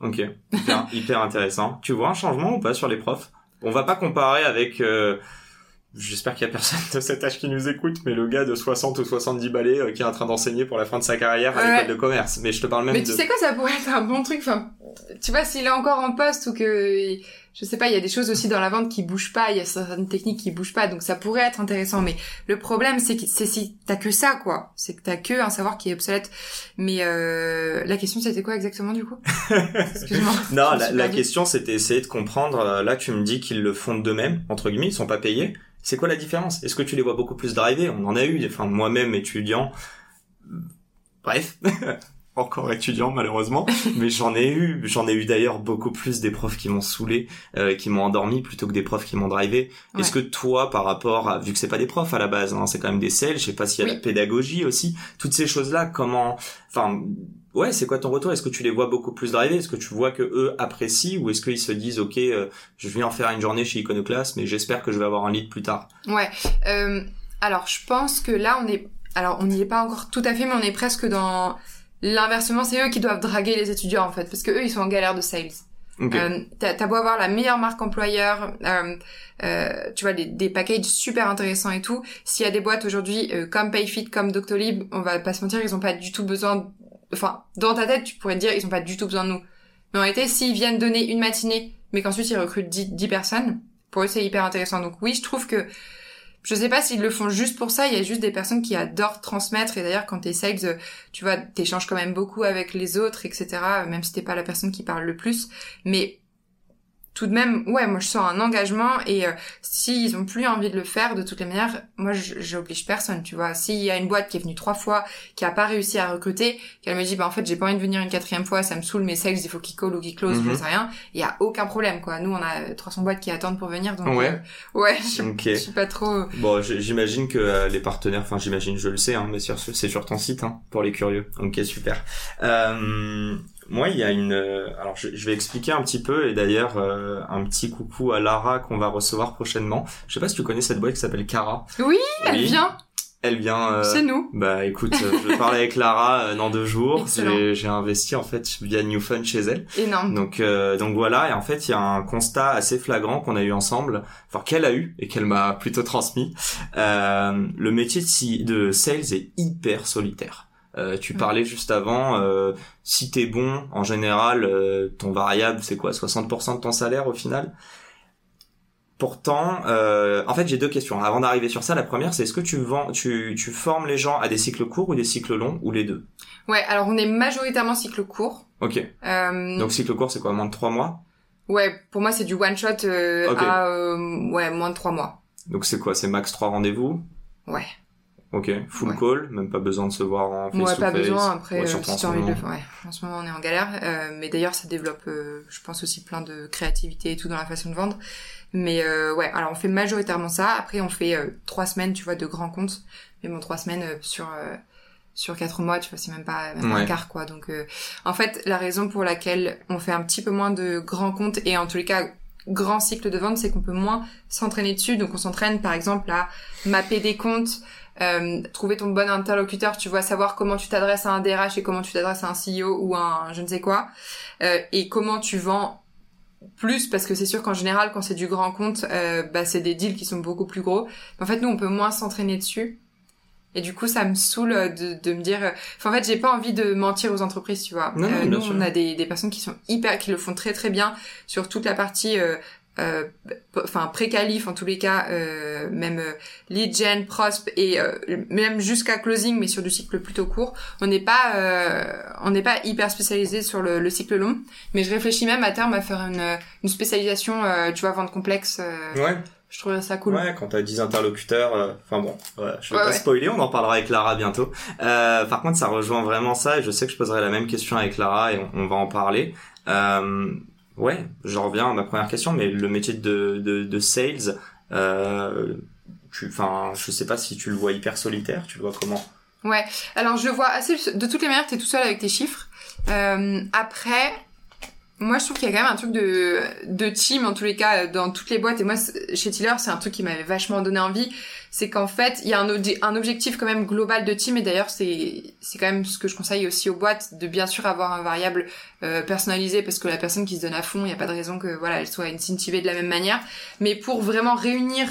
Ok, hyper, hyper intéressant. Tu vois un changement ou pas sur les profs? On va pas comparer avec... euh, J'espère qu'il y a personne de cet âge qui nous écoute, mais le gars de 60 ou 70 balais euh, qui est en train d'enseigner pour la fin de sa carrière à Ouais. l'école de commerce. Mais je te parle même Mais de... tu sais quoi, ça pourrait être un bon truc. Enfin, tu vois, s'il est encore en poste ou que, je sais pas, il y a des choses aussi dans la vente qui bougent pas, il y a certaines techniques qui bougent pas, donc ça pourrait être intéressant. Mais le problème, c'est que c'est si t'as que ça, quoi. C'est que t'as que un savoir qui est obsolète. Mais euh, la question, c'était quoi exactement du coup? Excuse-moi. Non, la, question c'était essayer de comprendre. euh, Là, tu me dis qu'ils le font d'eux-mêmes, entre guillemets, ils sont pas payés. C'est quoi la différence? Est-ce que tu les vois beaucoup plus driver? On en a eu, enfin moi-même étudiant. Bref, encore étudiant malheureusement, mais j'en ai eu, j'en ai eu d'ailleurs beaucoup plus des profs qui m'ont saoulé, euh, qui m'ont endormi plutôt que des profs qui m'ont drivé. Ouais. Est-ce que toi, par rapport à, vu que c'est pas des profs à la base, hein, c'est quand même des sales, je sais pas s'il y a Oui. la pédagogie aussi, toutes ces choses-là, comment, enfin, ouais, c'est quoi ton retour? Est-ce que tu les vois beaucoup plus driver? Est-ce que tu vois que eux apprécient? Ou est-ce qu'ils se disent, ok, euh, je viens en faire une journée chez Iconoclast, mais j'espère que je vais avoir un lead plus tard? Ouais. Euh, alors, je pense que là, on est. Alors, on n'y est pas encore tout à fait, mais on est presque dans l'inversement. C'est eux qui doivent draguer les étudiants en fait, parce que eux, ils sont en galère de sales. Ok. Euh, t'as beau avoir la meilleure marque employeur, euh, euh, tu vois des, des packages super intéressants et tout. S'il y a des boîtes aujourd'hui euh, comme Payfit, comme Doctolib, on va pas se mentir, ils ont pas du tout besoin. Enfin, dans ta tête, tu pourrais te dire ils ont pas du tout besoin de nous. Mais en réalité, s'ils viennent donner une matinée, mais qu'ensuite ils recrutent 10, 10 personnes, pour eux c'est hyper intéressant. Donc oui, je trouve que je sais pas s'ils le font juste pour ça. Il y a juste des personnes qui adorent transmettre. Et d'ailleurs, quand t'es sales, tu vois, t'échanges quand même beaucoup avec les autres, etc. Même si t'es pas la personne qui parle le plus. Mais tout de même, ouais, moi je sens un engagement et euh, s'ils ont plus envie de le faire, de toutes les manières, moi j'oblige personne, tu vois. S'il y a une boîte qui est venue trois fois, qui a pas réussi à recruter, qu'elle me dit, bah en fait j'ai pas envie de venir une quatrième fois, ça me saule mes sexes, il faut qu'ils call ou qu'ils close, je mhm. sais rien, il y a aucun problème, quoi. Nous on a 300 boîtes qui attendent pour venir, donc ouais, euh, ouais, je, suis pas trop. Bon, j'imagine que euh, les partenaires, enfin j'imagine, je le sais, hein, mais c'est sur ton site, hein, pour les curieux. Ok, super. Euh, moi, il y a une. Euh, alors, je, vais expliquer un petit peu et d'ailleurs euh, un petit coucou à Lara qu'on va recevoir prochainement. Je sais pas si tu connais cette boîte qui s'appelle Cara. Oui, elle vient. Elle vient. Euh, c'est nous. Bah, écoute, je vais parler avec Lara dans deux jours. J'ai investi en fait via New Fun chez elle. Énorme. Donc, donc voilà. Et en fait, il y a un constat assez flagrant qu'on a eu ensemble, enfin qu'elle a eu et qu'elle m'a plutôt transmis. le métier de sales est hyper solitaire. Euh, tu parlais juste avant, euh, si t'es bon, en général, euh, ton variable, c'est quoi 60% de ton salaire au final? Pourtant, euh, en fait, j'ai deux questions. Avant d'arriver sur ça, la première, c'est est-ce que tu vends, tu, tu formes les gens à des cycles courts ou des cycles longs ou les deux? Ouais, alors on est majoritairement cycle court. Ok. Donc cycle court, c'est quoi Moins de trois mois? Ouais, pour moi, c'est du one shot à ouais moins de trois mois. Donc c'est quoi C'est max trois rendez-vous? Ouais. Ok, full call, même pas besoin de se voir en face Ouais, pas besoin. Après, ouais, euh, si envie de le faire, ouais. En ce moment, on est en galère, euh, mais d'ailleurs, ça développe, euh, je pense aussi plein de créativité et tout dans la façon de vendre. Mais euh, ouais, alors on fait majoritairement ça. Après, on fait trois semaines, tu vois, de grands comptes. Mais bon, trois semaines sur sur quatre mois, tu vois, c'est même pas même un quart, quoi. Donc, en fait, la raison pour laquelle on fait un petit peu moins de grands comptes et en tous les cas grand cycle de vente, c'est qu'on peut moins s'entraîner dessus. Donc, on s'entraîne, par exemple, à mapper des comptes euh, trouver ton bon interlocuteur, tu vois, savoir comment tu t'adresses à un DRH et comment tu t'adresses à un CEO ou un je ne sais quoi, euh, et comment tu vends plus parce que c'est sûr qu'en général quand c'est du grand compte euh, bah c'est des deals qui sont beaucoup plus gros. En fait nous on peut moins s'entraîner dessus. Et du coup ça me saoule de, de me dire enfin, en fait j'ai pas envie de mentir aux entreprises tu vois. Euh, nous on a des, des personnes qui sont hyper qui le font très très bien sur toute la partie euh, enfin pré-qualif en tous les cas, euh, même euh, lead gen, prosp et même jusqu'à closing, mais sur du cycle plutôt court. On n'est pas, on n'est pas hyper spécialisé sur le, le, cycle long, mais je réfléchis même à terme à faire une, une spécialisation, tu vois, vente complexe. ouais. Je trouverais ça cool. Ouais, quand t'as 10 interlocuteurs, enfin bon, je vais pas spoiler, on en parlera avec Lara bientôt. par contre, ça rejoint vraiment ça, et je sais que je poserai la même question avec Lara, et on, on va en parler. Euh, Ouais, je reviens à ma première question, mais le métier de, de, de sales, euh, enfin, je sais pas si tu le vois hyper solitaire, tu le vois comment? Ouais, alors je vois assez. De toutes les manières, t'es tout seul avec tes chiffres. Euh, après, moi, je trouve qu'il y a quand même un truc de, de team, en tous les cas, dans toutes les boîtes. Et moi, chez Tiller, c'est un truc qui m'avait vachement donné envie. C'est qu'en fait, il y a un, un objectif quand même global de team. Et d'ailleurs, c'est, c'est quand même ce que je conseille aussi aux boîtes, de bien sûr avoir un variable euh, personnalisé, parce que la personne qui se donne à fond, il n'y a pas de raison que, voilà, elle soit incentivée de la même manière. Mais pour vraiment réunir,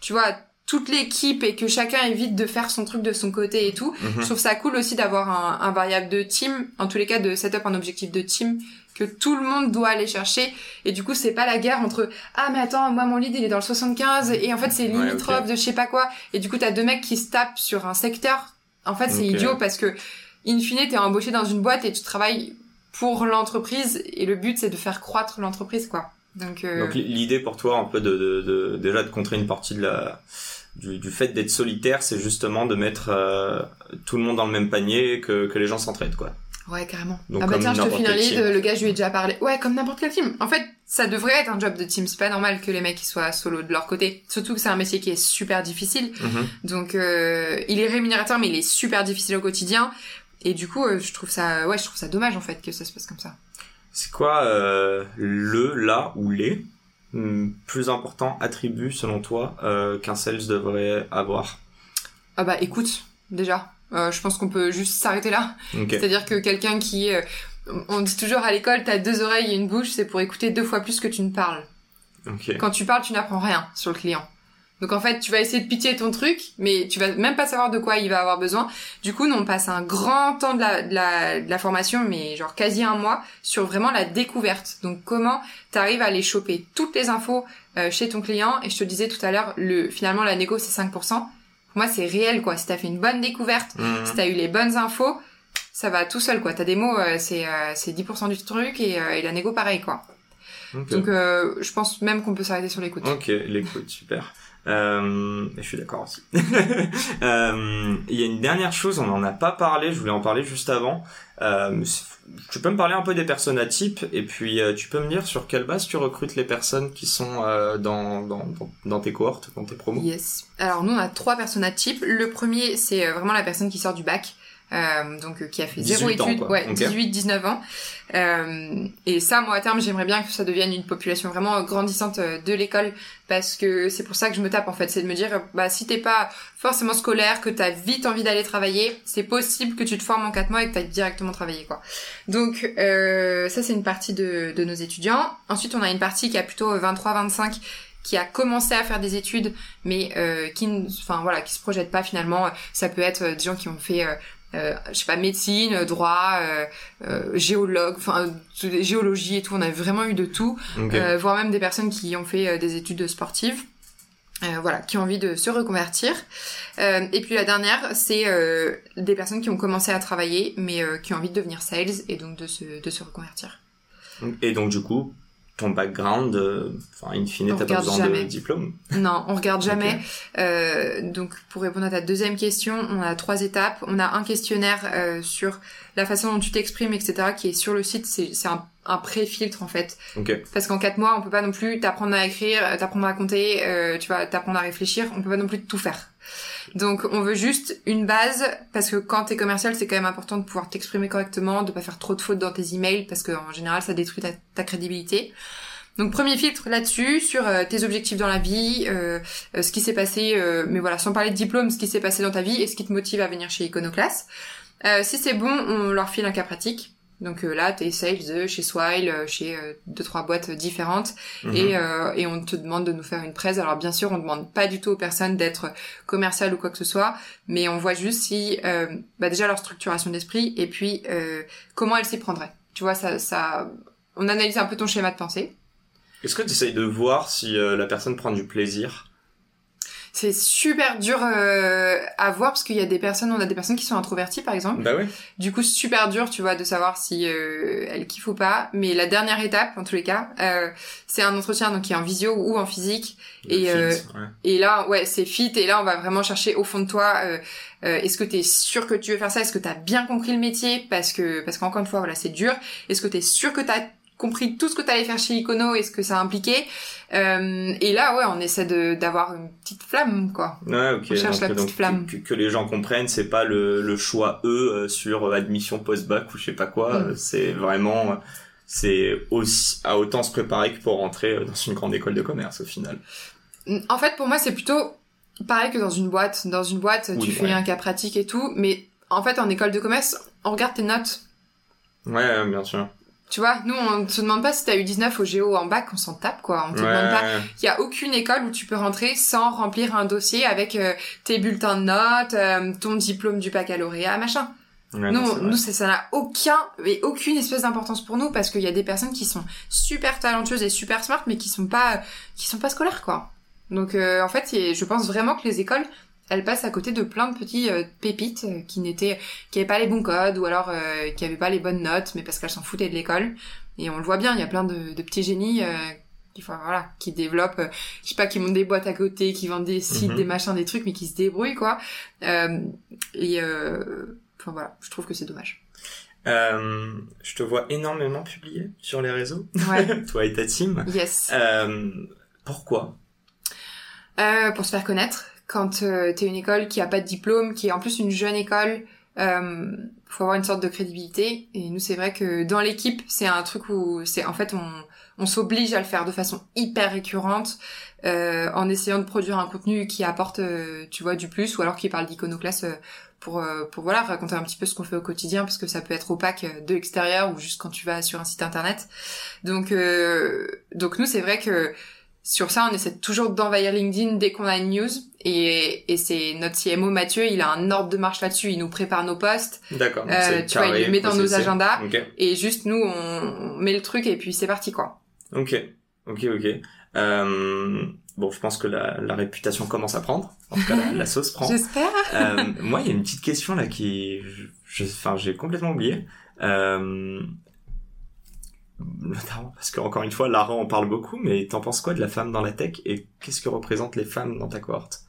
tu vois, toute l'équipe et que chacun évite de faire son truc de son côté et tout. Mhm. Je trouve ça cool aussi d'avoir un, un, variable de team, en tous les cas de setup un objectif de team que tout le monde doit aller chercher. Et du coup c'est pas la guerre entre ah mais attends moi mon lead il est dans le 75 et en fait c'est limitrophe de je sais pas quoi. Et du coup t'as deux mecs qui se tapent sur un secteur. En fait c'est idiot parce que in fine t'es embauché dans une boîte et tu travailles pour l'entreprise. Et le but c'est de faire croître l'entreprise quoi. Donc, euh... donc l'idée pour toi un peu de, de, de, déjà de contrer une partie de la du, du fait d'être solitaire c'est justement de mettre euh, tout le monde dans le même panier que, que les gens s'entraident quoi Ouais, carrément. ah bah tiens, je te file un lead, le gars, je lui ai déjà parlé. Ouais, comme n'importe quel team. En fait, ça devrait être un job de team. C'est pas normal que les mecs soient solo de leur côté. Surtout que c'est un métier qui est super difficile. Mhm. Donc, euh, il est rémunérateur, mais il est super difficile au quotidien. Et du coup, euh, je trouve ça, ouais, je trouve ça dommage en fait que ça se passe comme ça. C'est quoi euh, le, là ou les hmm, plus importants attributs selon toi qu'un sales devrait avoir? Ah bah écoute, déjà. Euh, je pense qu'on peut juste s'arrêter là. C'est-à-dire que quelqu'un qui... Euh, on dit toujours à l'école, t'as deux oreilles et une bouche, c'est pour écouter deux fois plus que tu ne parles. Quand tu parles, tu n'apprends rien sur le client. Donc en fait, tu vas essayer de pitié ton truc, mais tu vas même pas savoir de quoi il va avoir besoin. Du coup, nous, on passe un grand temps de la, de la, de la formation, mais genre quasi un mois, sur vraiment la découverte. Donc comment t'arrives à aller choper? Toutes les infos euh, chez ton client. Et je te disais tout à l'heure, le finalement la négo c'est 5% moi, c'est réel, quoi. Si t'as fait une bonne découverte, mmh. si t'as eu les bonnes infos, ça va tout seul, quoi. T'as des mots, euh, c'est euh, c'est 10% du truc et, euh, et la négo, pareil, quoi. Donc euh, je pense même qu'on peut s'arrêter sur l'écoute. Ok, l'écoute, super. Euh, je suis d'accord aussi. Euh, Il y a une dernière chose, on n'en a pas parlé, je voulais en parler juste avant. Euh, tu peux me parler un peu des personnes à type et puis euh, tu peux me dire sur quelle base tu recrutes les personnes qui sont euh, dans, tes cohortes, dans tes promos? Yes. Alors nous on a trois personnes type. Le premier c'est vraiment la personne qui sort du bac. Euh, donc euh, qui a fait zéro 18 ans, études, quoi. ouais, Ok. 18, 19 ans. Euh, et ça, moi à terme, j'aimerais bien que ça devienne une population vraiment grandissante euh, de l'école, parce que c'est pour ça que je me tape en fait, c'est de me dire, bah si t'es pas forcément scolaire, que t'as vite envie d'aller travailler, c'est possible que tu te formes en 4 mois et que t'ailles directement travailler quoi. Donc euh, ça c'est une partie de, de nos étudiants. Ensuite on a une partie qui a plutôt 23-25 qui a commencé à faire des études mais euh, qui ne- enfin voilà qui se projette pas finalement ça peut être euh, des gens qui ont fait euh, euh, je sais pas médecine droit euh, euh, géologue enfin géologie et tout on a vraiment eu de tout euh, voire même des personnes qui ont fait des études sportives voilà, qui ont envie de se reconvertir. Et puis la dernière, c'est des personnes qui ont commencé à travailler, mais qui ont envie de devenir sales et donc de se, de se reconvertir. Et donc du coup, ton background, euh, enfin in fine, t'as pas besoin jamais. de diplôme. Non, on regarde jamais. Euh, donc pour répondre à ta deuxième question, on a trois étapes. On a un questionnaire euh, sur la façon dont tu t'exprimes, etc., qui est sur le site. C'est un, un pré-filtre en fait. Ok. Parce qu'en quatre mois, on peut pas non plus t'apprendre à écrire, t'apprendre à compter, euh, tu vas t'apprendre à réfléchir. On peut pas non plus tout faire. Donc on veut juste une base parce que quand t'es commercial, c'est quand même important de pouvoir t'exprimer correctement, de pas faire trop de fautes dans tes emails parce qu'en général, ça détruit ta, crédibilité. Donc premier filtre là-dessus sur euh, tes objectifs dans la vie, euh, euh, ce qui s'est passé, mais voilà, sans parler de diplôme, ce qui s'est passé dans ta vie et ce qui te motive à venir chez Iconoclast. Si c'est bon, on leur file un cas pratique. Donc euh, là, t'es sales de chez Swile, euh, chez euh, deux trois boîtes différentes, Mhm. et, euh, et on te demande de nous faire une presse. Alors bien sûr, on demande pas du tout aux personnes d'être commerciales ou quoi que ce soit, mais on voit juste si, euh, bah déjà leur structuration d'esprit, et puis euh, comment elles s'y prendraient. Tu vois, ça, ça, on analyse un peu ton schéma de pensée. Est-ce que tu essayes de voir si euh, la personne prend du plaisir C'est super dur euh, à voir parce qu'il y a des personnes, on a des personnes qui sont introverties par exemple. Bah ouais. Du coup, super dur, tu vois, de savoir si euh, elles kiffent ou pas. Mais la dernière étape, en tous les cas, euh, c'est un entretien donc qui est en visio ou en physique. Et, Le euh, fit, ouais. Et là, ouais, c'est fit. Et là, on va vraiment chercher au fond de toi. euh, euh, Est-ce que t'es sûr que tu veux faire ça? Est-ce que t'as bien compris le métier? Parce que, parce qu'encore une fois, voilà, c'est dur. Est-ce que t'es sûr que t'as compris tout ce que t'allais faire chez Icono et ce que ça impliquait Euh, Et là, ouais, on essaie d'avoir une petite flamme, quoi. Ouais, ok. On cherche donc, la petite donc, flamme. Que, que les gens comprennent, c'est pas le, le choix eux euh, sur euh, admission post-bac ou je sais pas quoi. Mm. C'est vraiment, c'est aussi à autant se préparer que pour rentrer dans une grande école de commerce au final. En fait, pour moi, c'est plutôt pareil que dans une boîte. Dans une boîte, Oui, tu fais ouais. un cas pratique et tout, mais en fait, en école de commerce, on regarde tes notes. Ouais, bien sûr. Tu vois, nous, on te demande pas si t'as eu 19 au géo en bac, on s'en tape, quoi. On te Ouais, demande pas. Il y a aucune école où tu peux rentrer sans remplir un dossier avec euh, tes bulletins de notes, euh, ton diplôme du baccalauréat, machin. ouais, nous, non, nous, ça ça n'a aucun, mais aucune espèce d'importance pour nous parce qu'il y a des personnes qui sont super talentueuses et super smart, mais qui sont pas, qui sont pas scolaires, quoi. Donc, euh, en fait, je pense vraiment que les écoles, elles passent à côté de plein de petits euh, pépites euh, qui n'étaient, qui avaient pas les bons codes ou alors euh, qui avaient pas les bonnes notes, mais parce qu'elles s'en foutaient de l'école. Et on le voit bien, il y a plein de, de petits génies. Euh, qui, enfin, voilà, qui développent, euh, je sais pas, qui montent des boîtes à côté, qui vendent des sites, Mhm. des machins, des trucs, mais qui se débrouillent, quoi. Euh, et, euh, enfin voilà, je trouve que c'est dommage. Euh, je te vois énormément publier sur les réseaux, Ouais, toi et ta team. yes. Euh, pourquoi? Euh, pour se faire connaître, quand euh, t'es une école qui a pas de diplôme, qui est en plus une jeune école, euh, faut avoir une sorte de crédibilité. Et nous, c'est vrai que dans l'équipe, c'est un truc où c'est en fait on, on s'oblige à le faire de façon hyper récurrente, euh, en essayant de produire un contenu qui apporte, euh, tu vois, du plus, ou alors qui parle d'iconoclaste. euh, pour, euh, pour voilà raconter un petit peu ce qu'on fait au quotidien parce que ça peut être opaque de l'extérieur ou juste quand tu vas sur un site internet donc donc nous c'est vrai que sur ça, on essaie toujours d'envahir LinkedIn dès qu'on a une news. Et, et c'est notre CMO Mathieu, il a un ordre de marche là-dessus. Il nous prépare nos posts. D'accord. Euh, tu vois, il carré, le met dans nos agendas. Et juste, nous, on, on met le truc et puis c'est parti, quoi. Ok, ok, ok. Euh, bon, je pense que la, la réputation commence à prendre. En tout cas, la, la sauce prend. J'espère. Euh, moi, il y a une petite question là qui, enfin, j'ai complètement oublié. Euh, notamment parce qu'encore une fois, Lara en parle beaucoup, mais t'en penses quoi de la femme dans la tech et qu'est-ce que représentent les femmes dans ta cohorte?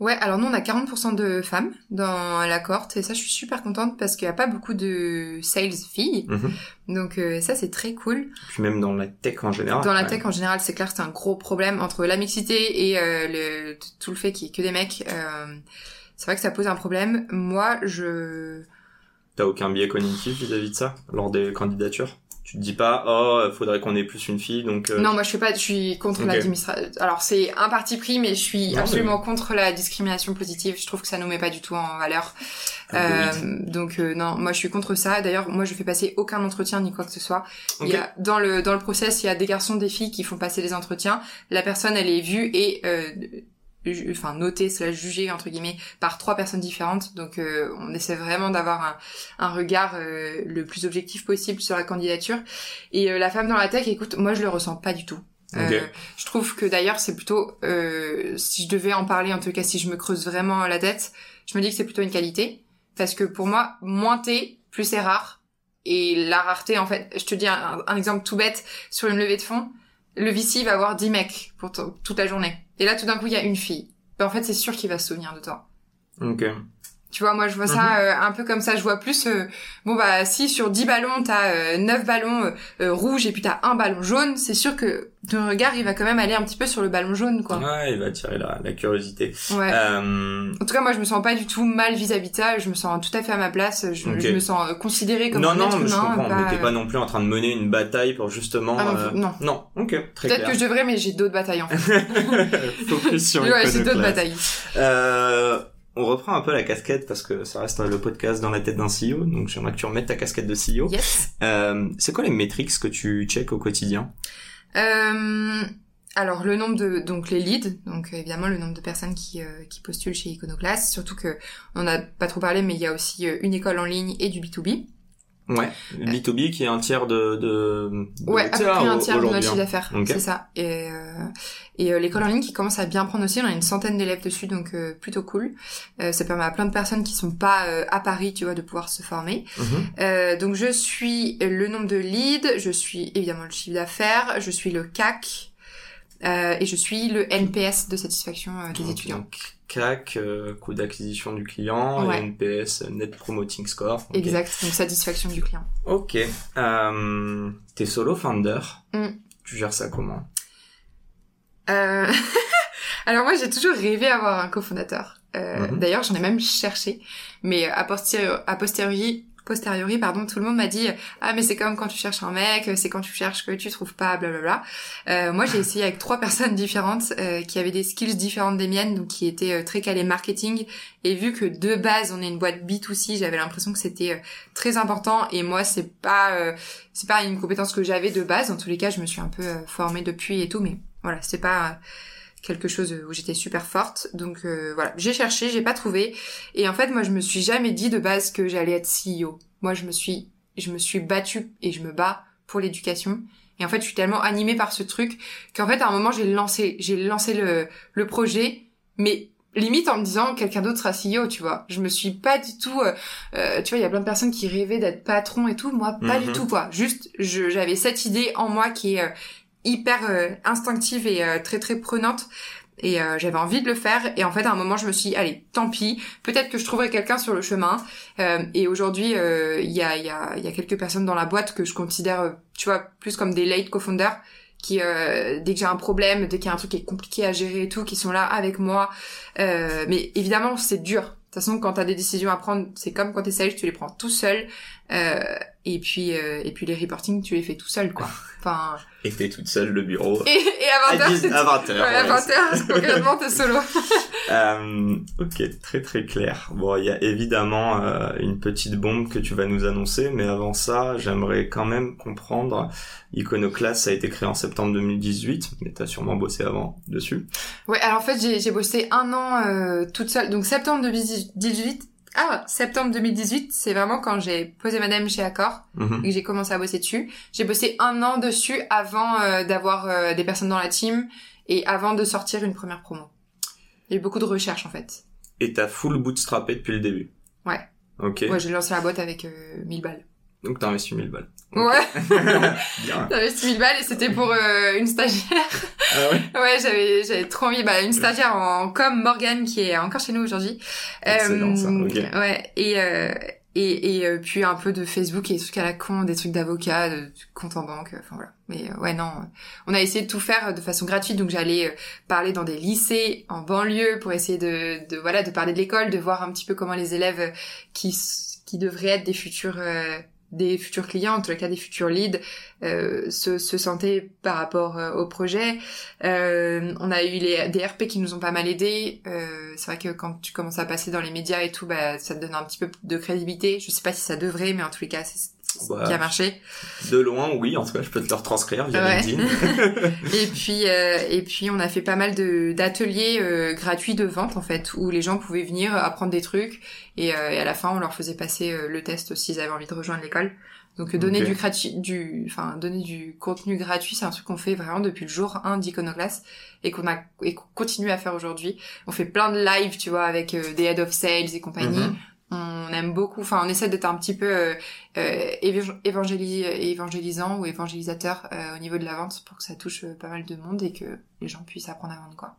Ouais, alors nous on a 40% de femmes dans la cohorte et ça je suis super contente parce qu'il n'y a pas beaucoup de sales filles. Mhm. Donc euh, ça c'est très cool. Puis même dans la tech en général. Dans la ouais. tech en général, c'est clair que c'est un gros problème entre la mixité et euh, le, tout le fait qu'il y ait que des mecs. Euh, c'est vrai que ça pose un problème. Moi, je... T'as aucun biais cognitif vis-à-vis de ça lors des candidatures? Tu te dis pas oh faudrait qu'on ait plus une fille donc euh... non moi je fais pas je suis contre Ok. l'administration. Alors c'est un parti pris mais je suis Non, absolument contre la discrimination positive. Je trouve que ça nous met pas du tout en valeur. Euh, donc euh, non moi je suis contre ça. D'ailleurs moi je fais passer aucun entretien ni quoi que ce soit. Il y a dans le dans le process il y a des garçons des filles qui font passer les entretiens. La personne elle est vue et euh, enfin notée slash jugée entre guillemets par trois personnes différentes. Donc euh, on essaie vraiment d'avoir un, un regard euh, le plus objectif possible sur la candidature. Et euh, la femme dans la tech écoute moi je le ressens pas du tout. Euh, je trouve que d'ailleurs c'est plutôt euh, si je devais en parler en tout cas si je me creuse vraiment la tête je me dis que c'est plutôt une qualité. Parce que pour moi moins t'es plus c'est rare et la rareté en fait je te dis un, un exemple tout bête sur une levée de fonds. Le VC va avoir 10 mecs pour toute la journée et là tout d'un coup il y a une fille. Ben, en fait c'est sûr qu'il va se souvenir de toi. Ok tu vois moi je vois Mhm. ça euh, un peu comme ça je vois plus euh, bon bah si sur 10 ballons t'as euh, 9 ballons euh, euh, rouges et puis t'as un ballon jaune c'est sûr que ton regard il va quand même aller un petit peu sur le ballon jaune quoi ouais il va attirer la, la curiosité ouais euh... En tout cas, moi, je me sens pas du tout mal vis-à-vis de ça. Je me sens tout à fait à ma place. Je, je me sens considérée comme non un non être mais je humain. comprends pas, mais t'es euh, pas non plus en train de mener une bataille pour justement Ah non, euh, non. non ok très Peut-être que je devrais, mais j'ai d'autres batailles en fait. focus sur ouais, j'ai d'autres batailles. Euh, on reprend un peu la casquette parce que ça reste le podcast dans la tête d'un CEO, donc j'aimerais que tu remettes ta casquette de CEO. Yes. Euh, c'est quoi les métriques que tu check au quotidien? Euh, alors le nombre de donc les leads, donc évidemment le nombre de personnes qui euh, qui postulent chez Iconoclast, surtout que on n'a pas trop parlé, mais il y a aussi euh, une école en ligne et du B2B. Ouais, B2B qui est un tiers de... de, de Ouais, à peu tiers près un tiers de notre chiffre hein. d'affaires, Ok. c'est ça. Et, euh, et euh, l'école en ligne qui commence à bien prendre aussi, on a une centaine d'élèves dessus, donc euh, plutôt cool. Euh, ça permet à plein de personnes qui sont pas euh, à Paris, tu vois, de pouvoir se former. Mhm. Euh, donc je suis le nombre de leads, je suis évidemment le chiffre d'affaires, je suis le CAC euh, et je suis le NPS de satisfaction euh, des Donc, étudiants. CAC, euh, coût d'acquisition du client, Ouais. et NPS, Net Promoting Score. Ok. Exact, donc satisfaction du client. Ok. Euh, T'es solo founder. Mm. Tu gères ça comment? Euh... Alors moi j'ai toujours rêvé d'avoir un cofondateur. Mhm. D'ailleurs j'en ai même cherché, mais a posteriori, a posteriori, posteriori pardon, tout le monde m'a dit ah mais c'est comme quand tu cherches un mec, c'est quand tu cherches que tu trouves pas, blablabla. Euh, moi j'ai essayé avec trois personnes différentes euh, qui avaient des skills différentes des miennes, donc qui étaient euh, très calées marketing. Et vu que de base on est une boîte B2C, j'avais l'impression que c'était euh, très important. Et moi c'est pas euh, c'est pas une compétence que j'avais de base. En tous les cas je me suis un peu euh, formée depuis et tout, mais voilà c'est pas euh, quelque chose où j'étais super forte. Donc euh, voilà, j'ai cherché, j'ai pas trouvé. Et en fait, moi, je me suis jamais dit de base que j'allais être CEO. Moi, je me suis, je me suis battue et je me bats pour l'éducation. Et en fait, je suis tellement animée par ce truc qu'en fait, à un moment, j'ai lancé, j'ai lancé le, le projet, mais limite en me disant quelqu'un d'autre sera CEO, tu vois. Je me suis pas du tout, euh, euh, tu vois, il y a plein de personnes qui rêvaient d'être patron et tout. Moi, pas Mhm. du tout, quoi. Juste, je- j'avais cette idée en moi qui est euh, hyper euh, instinctive et euh, très très prenante. Et euh, j'avais envie de le faire. Et en fait à un moment je me suis dit, allez tant pis. Peut-être que je trouverai quelqu'un sur le chemin. Euh, et aujourd'hui euh, il y a y a y a quelques personnes dans la boîte que je considère euh, tu vois plus comme des late co-founders qui euh, dès que j'ai un problème dès qu'il y a un truc qui est compliqué à gérer et tout qui sont là avec moi. Euh, mais évidemment c'est dur. De toute façon quand t'as des décisions à prendre c'est comme quand t'es sales tu les prends tout seul. Euh, et puis euh, et puis les reporting tu les fais tout seul quoi enfin Et t'es toute seule le bureau. et, et à 20h, à, 10 c'est... à 20 Ouais, à 20h, concrètement, t'es solo. Euh, ok, très très clair. Bon, il y a évidemment euh, une petite bombe que tu vas nous annoncer, mais avant ça, j'aimerais quand même comprendre. Iconoclast a été créé en septembre 2018, mais t'as sûrement bossé avant dessus. Ouais, alors en fait, j'ai, j'ai bossé un an euh, toute seule. Donc septembre 2018... Ah, septembre 2018, c'est vraiment quand j'ai posé madame chez Accor Mhm. et que j'ai commencé à bosser dessus. J'ai bossé un an dessus avant euh, d'avoir euh, des personnes dans la team et avant de sortir une première promo. Il y a eu beaucoup de recherches, en fait. Et t'as full bootstrappé depuis le début. Ouais. Ok. Ouais, j'ai lancé la boîte avec euh, 1000 balles. Donc t'as investi 1000 balles. Ouais. J'avais investi 1000 balles et c'était pour euh, une stagiaire. Ah ouais Ouais, j'avais j'avais trop envie. Bah, une stagiaire en com, Morgane, qui est encore chez nous aujourd'hui. Excellent, ça, ok. Ouais, et euh, et et euh, puis un peu de Facebook et des trucs à la con, des trucs d'avocat, de, compte en banque. Enfin voilà. Mais euh, ouais, non, euh, on a essayé de tout faire de façon gratuite. Donc j'allais euh, parler dans des lycées en banlieue pour essayer de de voilà de parler de l'école, de voir un petit peu comment les élèves euh, qui qui devraient être des futurs euh, des futurs clients, en tout cas des futurs leads, euh, se, se sentaient par rapport euh, au projet. Euh, on a eu les, des RP qui nous ont pas mal aidés. Euh, c'est vrai que quand tu commences à passer dans les médias et tout, bah, ça te donne un petit peu de crédibilité. Je sais pas si ça devrait, mais en tous les cas, c'est Ouais. qui a marché. De loin, oui, en tout cas, je peux te le retranscrire via Ouais. LinkedIn. Et puis, euh, et puis, on a fait pas mal de d'ateliers euh, gratuits de vente en fait, où les gens pouvaient venir apprendre des trucs et, euh, et à la fin, on leur faisait passer euh, le test s'ils avaient envie de rejoindre l'école. Donc, euh, donner du gratuit, du, enfin, donner du contenu gratuit, c'est un truc qu'on fait vraiment depuis le jour 1 d'Iconoclast et qu'on a et qu'on continue à faire aujourd'hui. On fait plein de lives, tu vois, avec euh, des head of sales et compagnie. Mhm. On aime beaucoup, enfin on essaie d'être un petit peu euh, euh, évang- évangéli- évangélisant ou évangélisateur euh, au niveau de la vente pour que ça touche pas mal de monde et que les gens puissent apprendre à vendre quoi.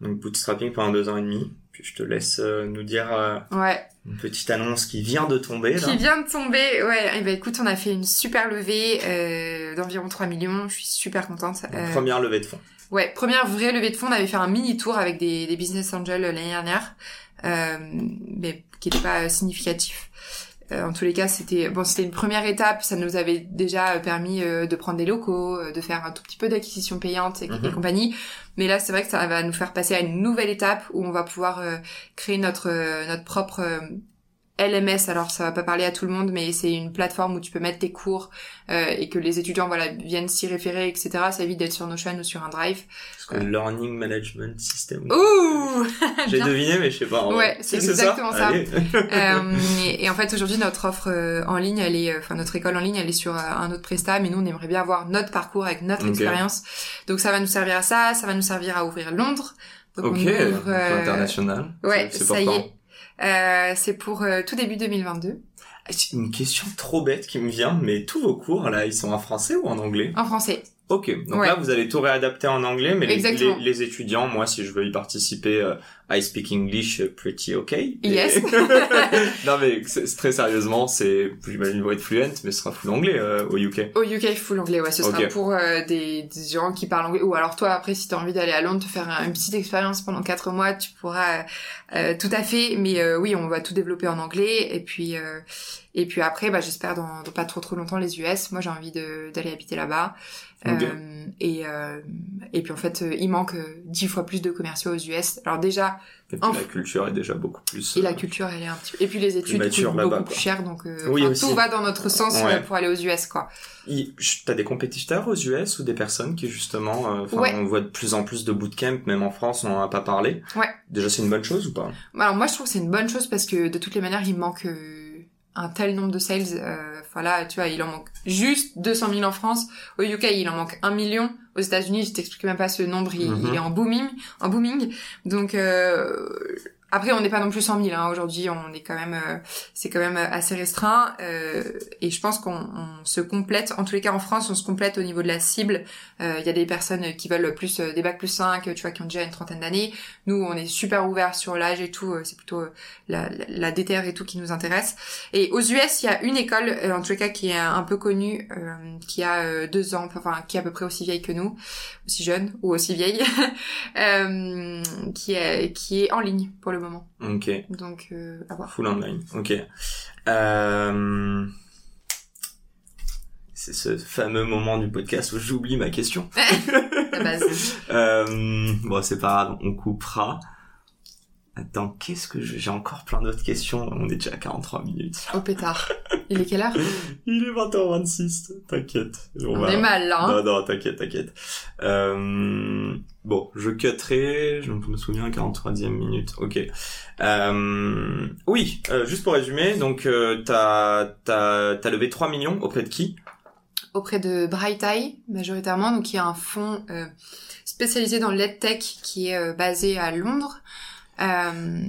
Donc bootstrapping pendant deux ans et demi. Puis je te laisse nous dire Ouais. une petite annonce qui vient de tomber là. Qui vient de tomber, ouais. Et ben écoute, on a fait une super levée d'environ 3 millions. Je suis super contente. Donc, Première levée de fonds. Ouais, première vraie levée de fonds, on avait fait un mini tour avec des, des business angels l'année dernière, euh, mais qui n'était pas euh, significatif. Euh, en tous les cas, c'était bon, c'était une première étape. Ça nous avait déjà permis euh, de prendre des locaux, de faire un tout petit peu d'acquisition payante et, Mhm. et compagnie. Mais là, c'est vrai que ça va nous faire passer à une nouvelle étape où on va pouvoir créer notre notre propre LMS, alors ça va pas parler à tout le monde, mais c'est une plateforme où tu peux mettre tes cours euh, et que les étudiants voilà viennent s'y référer, etc. Ça évite d'être sur Notion ou sur un Drive. Que Learning Management System. Ouh J'ai deviné, mais je sais pas. Ouais, c'est Si, exactement ça. Euh, et, et en fait aujourd'hui notre offre euh, en ligne, elle est, euh, enfin notre école en ligne, elle est sur euh, un autre prestat, mais nous on aimerait bien avoir notre parcours avec notre expérience. Donc ça va nous servir à ça, ça va nous servir à ouvrir Londres. Donc ok, on ouvre, donc euh, international. Ouais, ça y est. Euh, c'est pour euh, tout début 2022 quand C'est une question trop bête qui me vient, mais tous vos cours là, ils sont en français ou en anglais? En français. Ok, donc Ouais. là vous allez tout réadapter en anglais, mais les, les, les étudiants, moi si je veux y participer, euh, I speak English euh, pretty ok. Et- Yes. non mais très sérieusement, c'est, j'imagine vous être fluent, mais ce sera full anglais euh, au UK. Au UK full anglais, ouais, ce sera pour euh, des, des gens qui parlent anglais. Ou alors toi, après, si t'as envie d'aller à Londres, te faire une petite expérience pendant quatre mois, tu pourras tout à fait. Mais oui, on va tout développer en anglais. Et puis et puis après, bah, j'espère dans, dans pas trop trop longtemps les US. Moi, j'ai envie d'aller habiter là-bas. Euh, et euh, et puis en fait, euh, il manque dix fois plus de commerciaux aux US. Alors déjà, Et puis En- la culture est déjà beaucoup plus. et la culture, elle est un petit peu. Et puis les études coûtent beaucoup quoi. plus cher, donc Oui, enfin, aussi. tout va dans notre sens Ouais. pour aller aux US, quoi. il- T'as des compétiteurs aux US ou des personnes qui justement, euh, Ouais. on voit de plus en plus de bootcamp, même en France, on en a pas parlé. Ouais. Déjà c'est une bonne chose ou pas? Alors moi je trouve que c'est une bonne chose parce que de toutes les manières il manque euh, un tel nombre de sales. euh, Enfin là tu vois il en manque juste 200 000 en France. Au UK il en manque un million. Aux États-Unis je t'explique même pas ce nombre il, Mhm. il est en booming, en booming. Donc euh, après on n'est pas non plus 100 000 hein. aujourd'hui on est quand même euh, c'est quand même assez restreint euh, et je pense qu'on on se complète en tous les cas en France on se complète au niveau de la cible. Euh, Il y a des personnes qui veulent plus euh, des bacs plus 5 tu vois qui ont déjà une trentaine d'années. Nous, on est super ouvert sur l'âge et tout. euh, C'est plutôt euh, la, la, la déterre et tout qui nous intéresse. Et aux US, il y a une école, euh, en tout cas, qui est un peu connue, euh, qui a euh, deux ans, enfin, qui est à peu près aussi vieille que nous, aussi jeune ou aussi vieille, euh, qui est qui est en ligne pour le moment. Ok. Donc, euh, à voir. Full online. Ok. Euh... C'est ce fameux moment du podcast où j'oublie ma question. À base. Euh... Bon, c'est pas grave, on coupera. Attends, qu'est-ce que je... j'ai encore plein d'autres questions. On est déjà à 43 minutes. Au pétard. Il est quelle heure? Il est 20h26. T'inquiète. On va- est mal là. Hein Non, non, t'inquiète, t'inquiète. Euh, bon, je cutterai, je me souviens, 43e minute, ok. Euh, oui, euh, juste pour résumer, donc euh, t'as t'as t'as levé 3 millions auprès de qui? Auprès de Bright Eye majoritairement, donc qui est un fonds spécialisé dans l'EdTech qui est basé à Londres euh,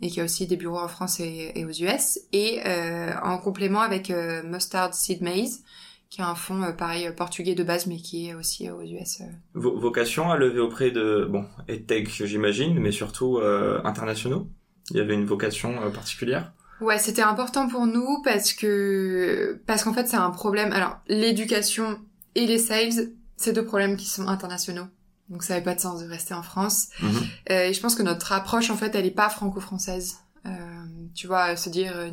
et qui a aussi des bureaux en France et, et aux US, et euh, en complément avec euh, Mustard Seed Maize, qui est un fonds pareil portugais de base, mais qui est aussi aux US. vocation à lever auprès de bon EdTech, j'imagine, mais surtout internationaux? Il y avait une vocation particulière? Ouais, c'était important pour nous parce que parce qu'en fait c'est un problème. Alors l'éducation et les sales, c'est deux problèmes qui sont internationaux. Donc ça n'avait pas de sens de rester en France. Mhm. Euh, et je pense que notre approche en fait, elle est pas franco-française. Euh, tu vois, se dire, euh,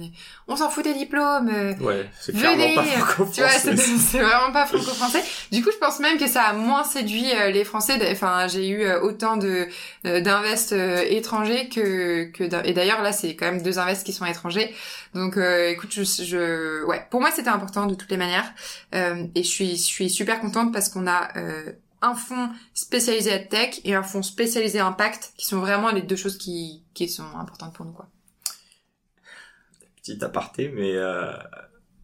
on s'en fout des diplômes. Euh, ouais, c'est clairement pas franco-français. Tu vois, c'est vraiment pas franco-français. Du coup, je pense même que ça a moins séduit euh, les Français. Enfin, j'ai eu autant de d'invest étrangers que que et d'ailleurs là, c'est quand même deux invests qui sont étrangers. Donc, écoute, je, je, ouais, pour moi, c'était important de toutes les manières. et je suis je suis super contente parce qu'on a un fonds spécialisé à tech et un fonds spécialisé impact, qui sont vraiment les deux choses qui, qui sont importantes pour nous, quoi petit aparté, mais euh,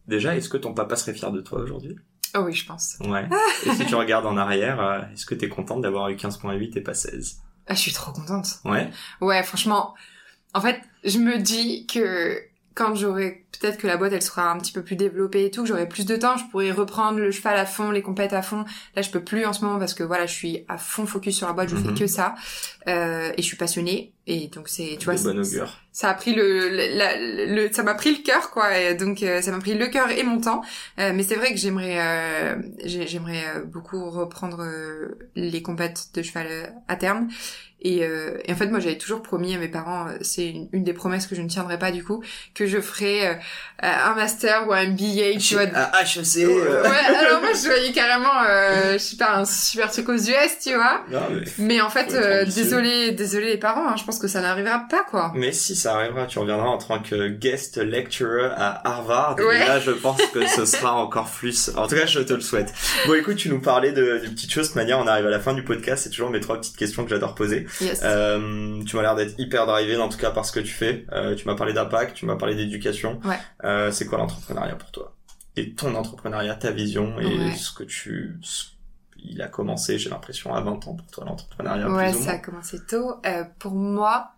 déjà, est-ce que ton papa serait fier de toi aujourd'hui? Oh oui, je pense. Ouais. et si tu regardes en arrière, euh, est-ce que t'es contente d'avoir eu 15.8 et pas 16 Ah, je suis trop contente. Ouais? Ouais, franchement. En fait, je me dis que quand j'aurai peut-être que la boîte elle sera un petit peu plus développée et tout, que j'aurai plus de temps, je pourrai reprendre le cheval à fond, les compètes à fond. Là, je peux plus en ce moment parce que voilà, je suis à fond focus sur la boîte, je fais mhm. que ça euh, et je suis passionnée et donc c'est tu vois bon augure. ça a pris le, le, ça m'a pris le cœur quoi et donc euh, ça m'a pris le cœur et mon temps euh, mais c'est vrai que j'aimerais euh, j'aimerais beaucoup reprendre les compètes de cheval à terme et, et, en fait, moi, j'avais toujours promis à mes parents, c'est une, une, des promesses que je ne tiendrai pas du coup, que je ferais un master ou un MBA, tu vois. À HEC. Ouais, alors moi, je voyais carrément, euh, je sais pas, un super truc aux US, tu vois. mais, mais en fait, désolé, désolé les parents, hein, je pense que ça n'arrivera pas, quoi. Mais si, ça arrivera. Tu reviendras en tant que guest lecturer à Harvard. Et là, je pense que ce sera encore plus. En tout cas, je te le souhaite. Bon, écoute, tu nous parlais de, de petites choses. De manière, on arrive à la fin du podcast. C'est toujours mes trois petites questions que j'adore poser. Yes. Euh, tu m'as l'air d'être hyper drivé, en tout cas, par ce que tu fais. Euh, tu m'as parlé d'impact, tu m'as parlé d'éducation. Ouais. Euh, c'est quoi l'entrepreneuriat pour toi? Et ton entrepreneuriat, ta vision et ce que tu il a commencé, j'ai l'impression, à 20 ans pour toi, l'entrepreneuriat. Ouais, ça a commencé tôt. Euh, pour moi,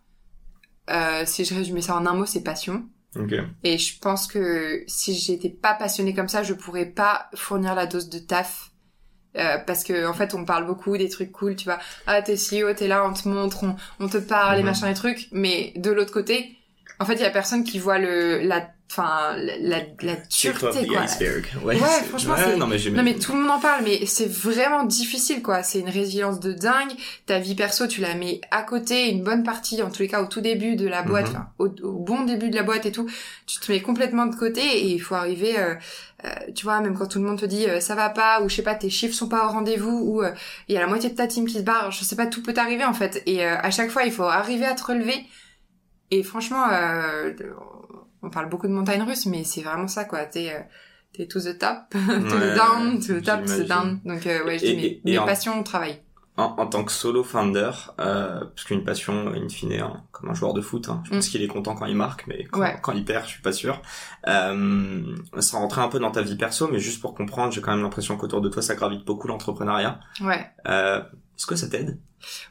euh, si je résumais ça en un mot, c'est passion. Okay. Et je pense que si j'étais pas passionnée comme ça, je pourrais pas fournir la dose de taf. Euh, parce que en fait on parle beaucoup des trucs cool tu vois ah t'es CEO t'es là on te montre on, on te parle les mhm. machins les trucs mais de l'autre côté en fait il y a personne qui voit le la enfin la, la dureté quoi ouais, ouais franchement ouais, non, mais non mais tout le monde en parle mais c'est vraiment difficile quoi. C'est une résilience de dingue. Ta vie perso tu la mets à côté une bonne partie en tous les cas au tout début de la boîte mm au, bon début de la boîte et tout tu te mets complètement de côté et il faut arriver euh, euh, tu vois même quand tout le monde te dit euh, ça va pas ou je sais pas tes chiffres sont pas au rendez-vous ou il y a la moitié de ta team qui se barre je sais pas tout peut arriver en fait. Et à chaque fois il faut arriver à te relever. Et franchement on parle beaucoup de montagnes russes, mais c'est vraiment ça, quoi. T'es, euh, t'es to the top, to the down, to the top, to the down. Donc, euh, ouais, je dis, mes, mes passions au travail. En, en, tant que solo founder, euh, parce qu'une passion, in fine, hein, comme un joueur de foot, hein, je pense mm. qu'il est content quand il marque, mais quand, quand, il perd, je suis pas sûr. Euh, ça rentrait un peu dans ta vie perso, mais juste pour comprendre, j'ai quand même l'impression qu'autour de toi, ça gravite beaucoup l'entrepreneuriat. Ouais. Euh, est-ce que ça t'aide?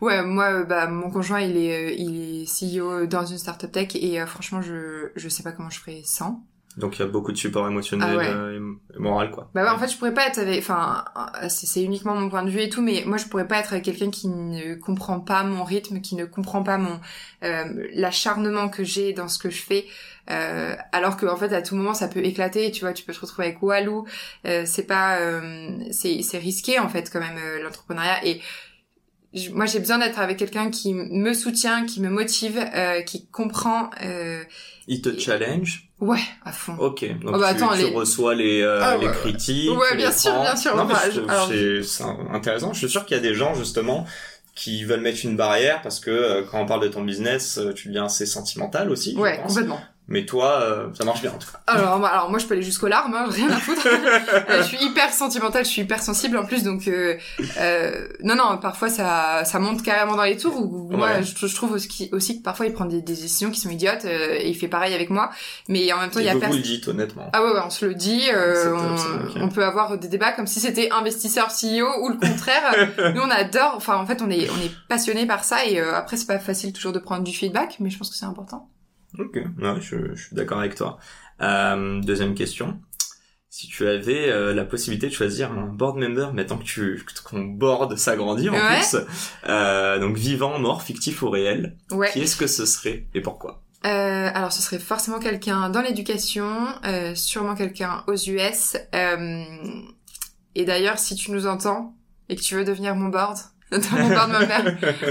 Ouais, moi, euh, bah, mon conjoint, il est, euh, il est CEO dans une startup tech et euh, franchement, je, je sais pas comment je ferais sans. Donc il y a beaucoup de support émotionnel ah et moral quoi. Bah ouais, en fait je pourrais pas être avec enfin c'est uniquement mon point de vue et tout mais moi je pourrais pas être avec quelqu'un qui ne comprend pas mon rythme, qui ne comprend pas mon euh, l'acharnement que j'ai dans ce que je fais euh, alors que en fait à tout moment ça peut éclater, tu vois, tu peux te retrouver avec Walou, euh, c'est pas c'est c'est risqué en fait quand même l'entrepreneuriat et moi j'ai besoin d'être avec quelqu'un qui me soutient, qui me motive, euh, qui comprend. Euh, Il te challenge? Ouais, à fond. Ok, donc oh bah, tu, attends, tu reçois les, euh, ah, les critiques. Ouais, bien sûr, bien sûr. Non, c'est intéressant. Je suis sûr qu'il y a des gens justement qui veulent mettre une barrière parce que euh, quand on parle de ton business, euh, tu deviens assez sentimental aussi. Ouais, complètement. Mais toi, euh, ça marche bien en tout cas. Alors, alors moi, je peux aller jusqu'aux larmes, hein, rien à foutre. Euh, je suis hyper sentimentale, je suis hyper sensible en plus, donc euh, euh, non, non, parfois ça, ça monte carrément dans les tours. Où, Moi, je, je, trouve aussi, aussi, que parfois il prend des, des décisions qui sont idiotes et il fait pareil avec moi. Mais en même temps, il y a personne. Vous le dites honnêtement. Ah ouais, ouais on se le dit. on, on, peut avoir des débats comme si c'était investisseur CEO ou le contraire. Nous, on adore. Enfin, en fait, on est, on est passionné par ça et après, c'est pas facile toujours de prendre du feedback, mais je pense que c'est important. Ok, ouais, je, je suis d'accord avec toi. Euh, deuxième question. si tu avais euh, la possibilité de choisir un board member, maintenant que tu que ton board s'agrandit en Ouais. plus, euh, donc vivant, mort, fictif ou réel, Ouais. qui est-ce que ce serait et pourquoi? Euh, alors ce serait forcément quelqu'un dans l'éducation, euh, sûrement quelqu'un aux US. euh, et d'ailleurs, si tu nous entends et que tu veux devenir mon board, dans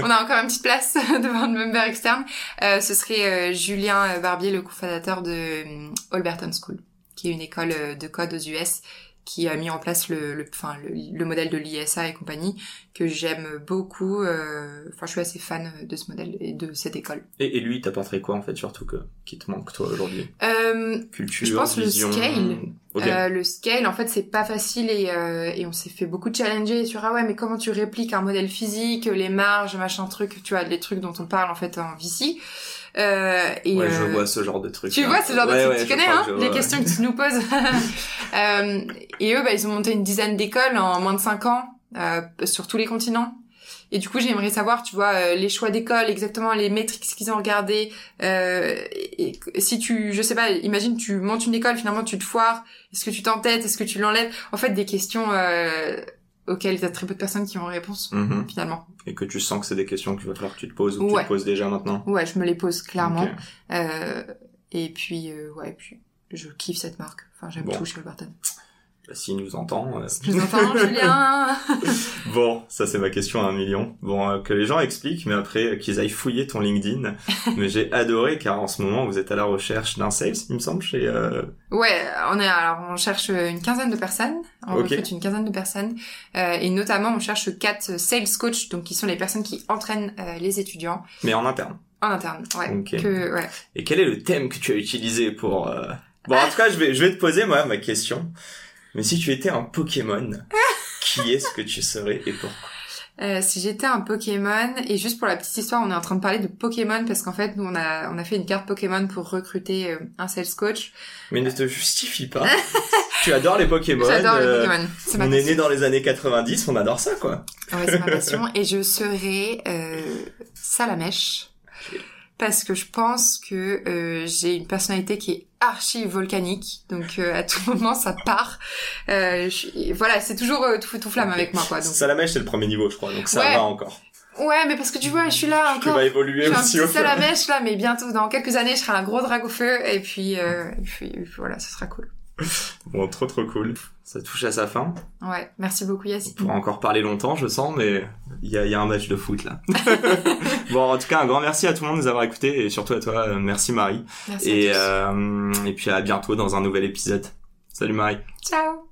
on a encore une petite place de board member externe. euh, ce serait euh, Julien Barbier, le cofondateur de euh, Alberton School, qui est une école euh, de code aux US qui a mis en place le, le, enfin, le, le modèle de l'ISA et compagnie, que j'aime beaucoup. euh, Enfin, je suis assez fan de ce modèle et de cette école. et, et lui, t'apporterait quoi en fait, surtout que qui te manque toi aujourd'hui? Euh, Culture, Je pense le vision. scale. Ok. Euh, le scale, en fait, c'est pas facile et, euh, et on s'est fait beaucoup challenger sur ah ouais, mais comment tu répliques un modèle physique, les marges, machin truc, tu vois, les trucs dont on parle en fait en VC. Euh, et, ouais, je euh, vois ce genre de truc. tu vois ce genre de trucs, ouais, tu connais hein, que les questions que tu nous poses. Euh, et eux, bah, ils ont monté une dizaine d'écoles en moins de cinq ans euh, sur tous les continents. Et du coup, j'aimerais savoir, tu vois, euh, les choix d'école, exactement les métriques qu'ils ont regardé. Euh, et, et si tu, je sais pas, imagine tu montes une école, finalement tu te foires. Est-ce que tu t'entêtes? Est-ce que tu l'enlèves? En fait, des questions euh, auxquelles il y a très peu de personnes qui ont réponse Mhm. finalement. Et que tu sens que c'est des questions qu'il va falloir que tu te poses ou que tu te poses déjà maintenant. Ouais, je me les pose clairement. Euh, et puis, euh, ouais, puis je kiffe cette marque. Enfin, j'aime Bon. tout chez Alberton. S'il nous entend. euh, Je vous entends, Julien Bon, ça c'est ma question à un million. Bon, euh, que les gens expliquent, mais après euh, qu'ils aillent fouiller ton LinkedIn. mais j'ai adoré car en ce moment vous êtes à la recherche d'un sales, il me semble, chez. euh, Ouais, on est alors on cherche une quinzaine de personnes, on Ok. recrute une quinzaine de personnes euh, et notamment on cherche quatre sales coach donc qui sont les personnes qui entraînent les étudiants mais en interne. en interne. Ouais. Ok. Que ouais. Et quel est le thème que tu as utilisé pour euh, Bon, en tout cas, je vais je vais te poser moi ma question. Mais si tu étais un Pokémon, qui est-ce que tu serais et pourquoi? Euh, si j'étais un Pokémon et juste pour la petite histoire, on est en train de parler de Pokémon parce qu'en fait nous on a on a fait une carte Pokémon pour recruter euh, un sales coach. Mais ne te justifie pas. tu adores les Pokémon. J'adore euh, les Pokémon. C'est ma on est né dans les années 90, on adore ça quoi. Ouais, c'est ma passion. Et je serai euh, Salamèche. Parce que je pense que euh, j'ai une personnalité qui est archi volcanique. Donc euh, à tout moment, ça part. Euh, je Voilà, c'est toujours euh, tout feu tout flamme avec moi. quoi. Donc... Salamèche, c'est le premier niveau, je crois, donc ça Ouais. va encore. Ouais, mais parce que tu vois, je suis là Tu encore. vas Je évoluer suis un aussi petit au fur et à mesure. Salamèche là, mais bientôt, dans quelques années, je serai un gros dragon feu. Et puis, euh, et puis, et puis voilà, ce sera cool. Bon, trop trop cool. Ça touche à sa fin. Ouais, merci beaucoup On Yacine. pourra encore parler longtemps, je sens, mais il y a, il y a un match de foot là. bon, en tout cas, un grand merci à tout le monde de nous avoir écoutés et surtout à toi, euh, merci Marie. Merci Et, à tous. euh, et puis à bientôt dans un nouvel épisode. Salut Marie. Ciao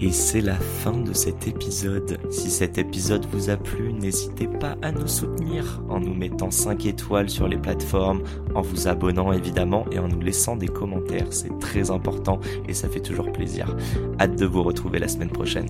Et c'est la fin de cet épisode. Si cet épisode vous a plu, n'hésitez pas à nous soutenir en nous mettant 5 étoiles sur les plateformes, en vous abonnant évidemment et en nous laissant des commentaires. C'est très important et ça fait toujours plaisir. Hâte de vous retrouver la semaine prochaine.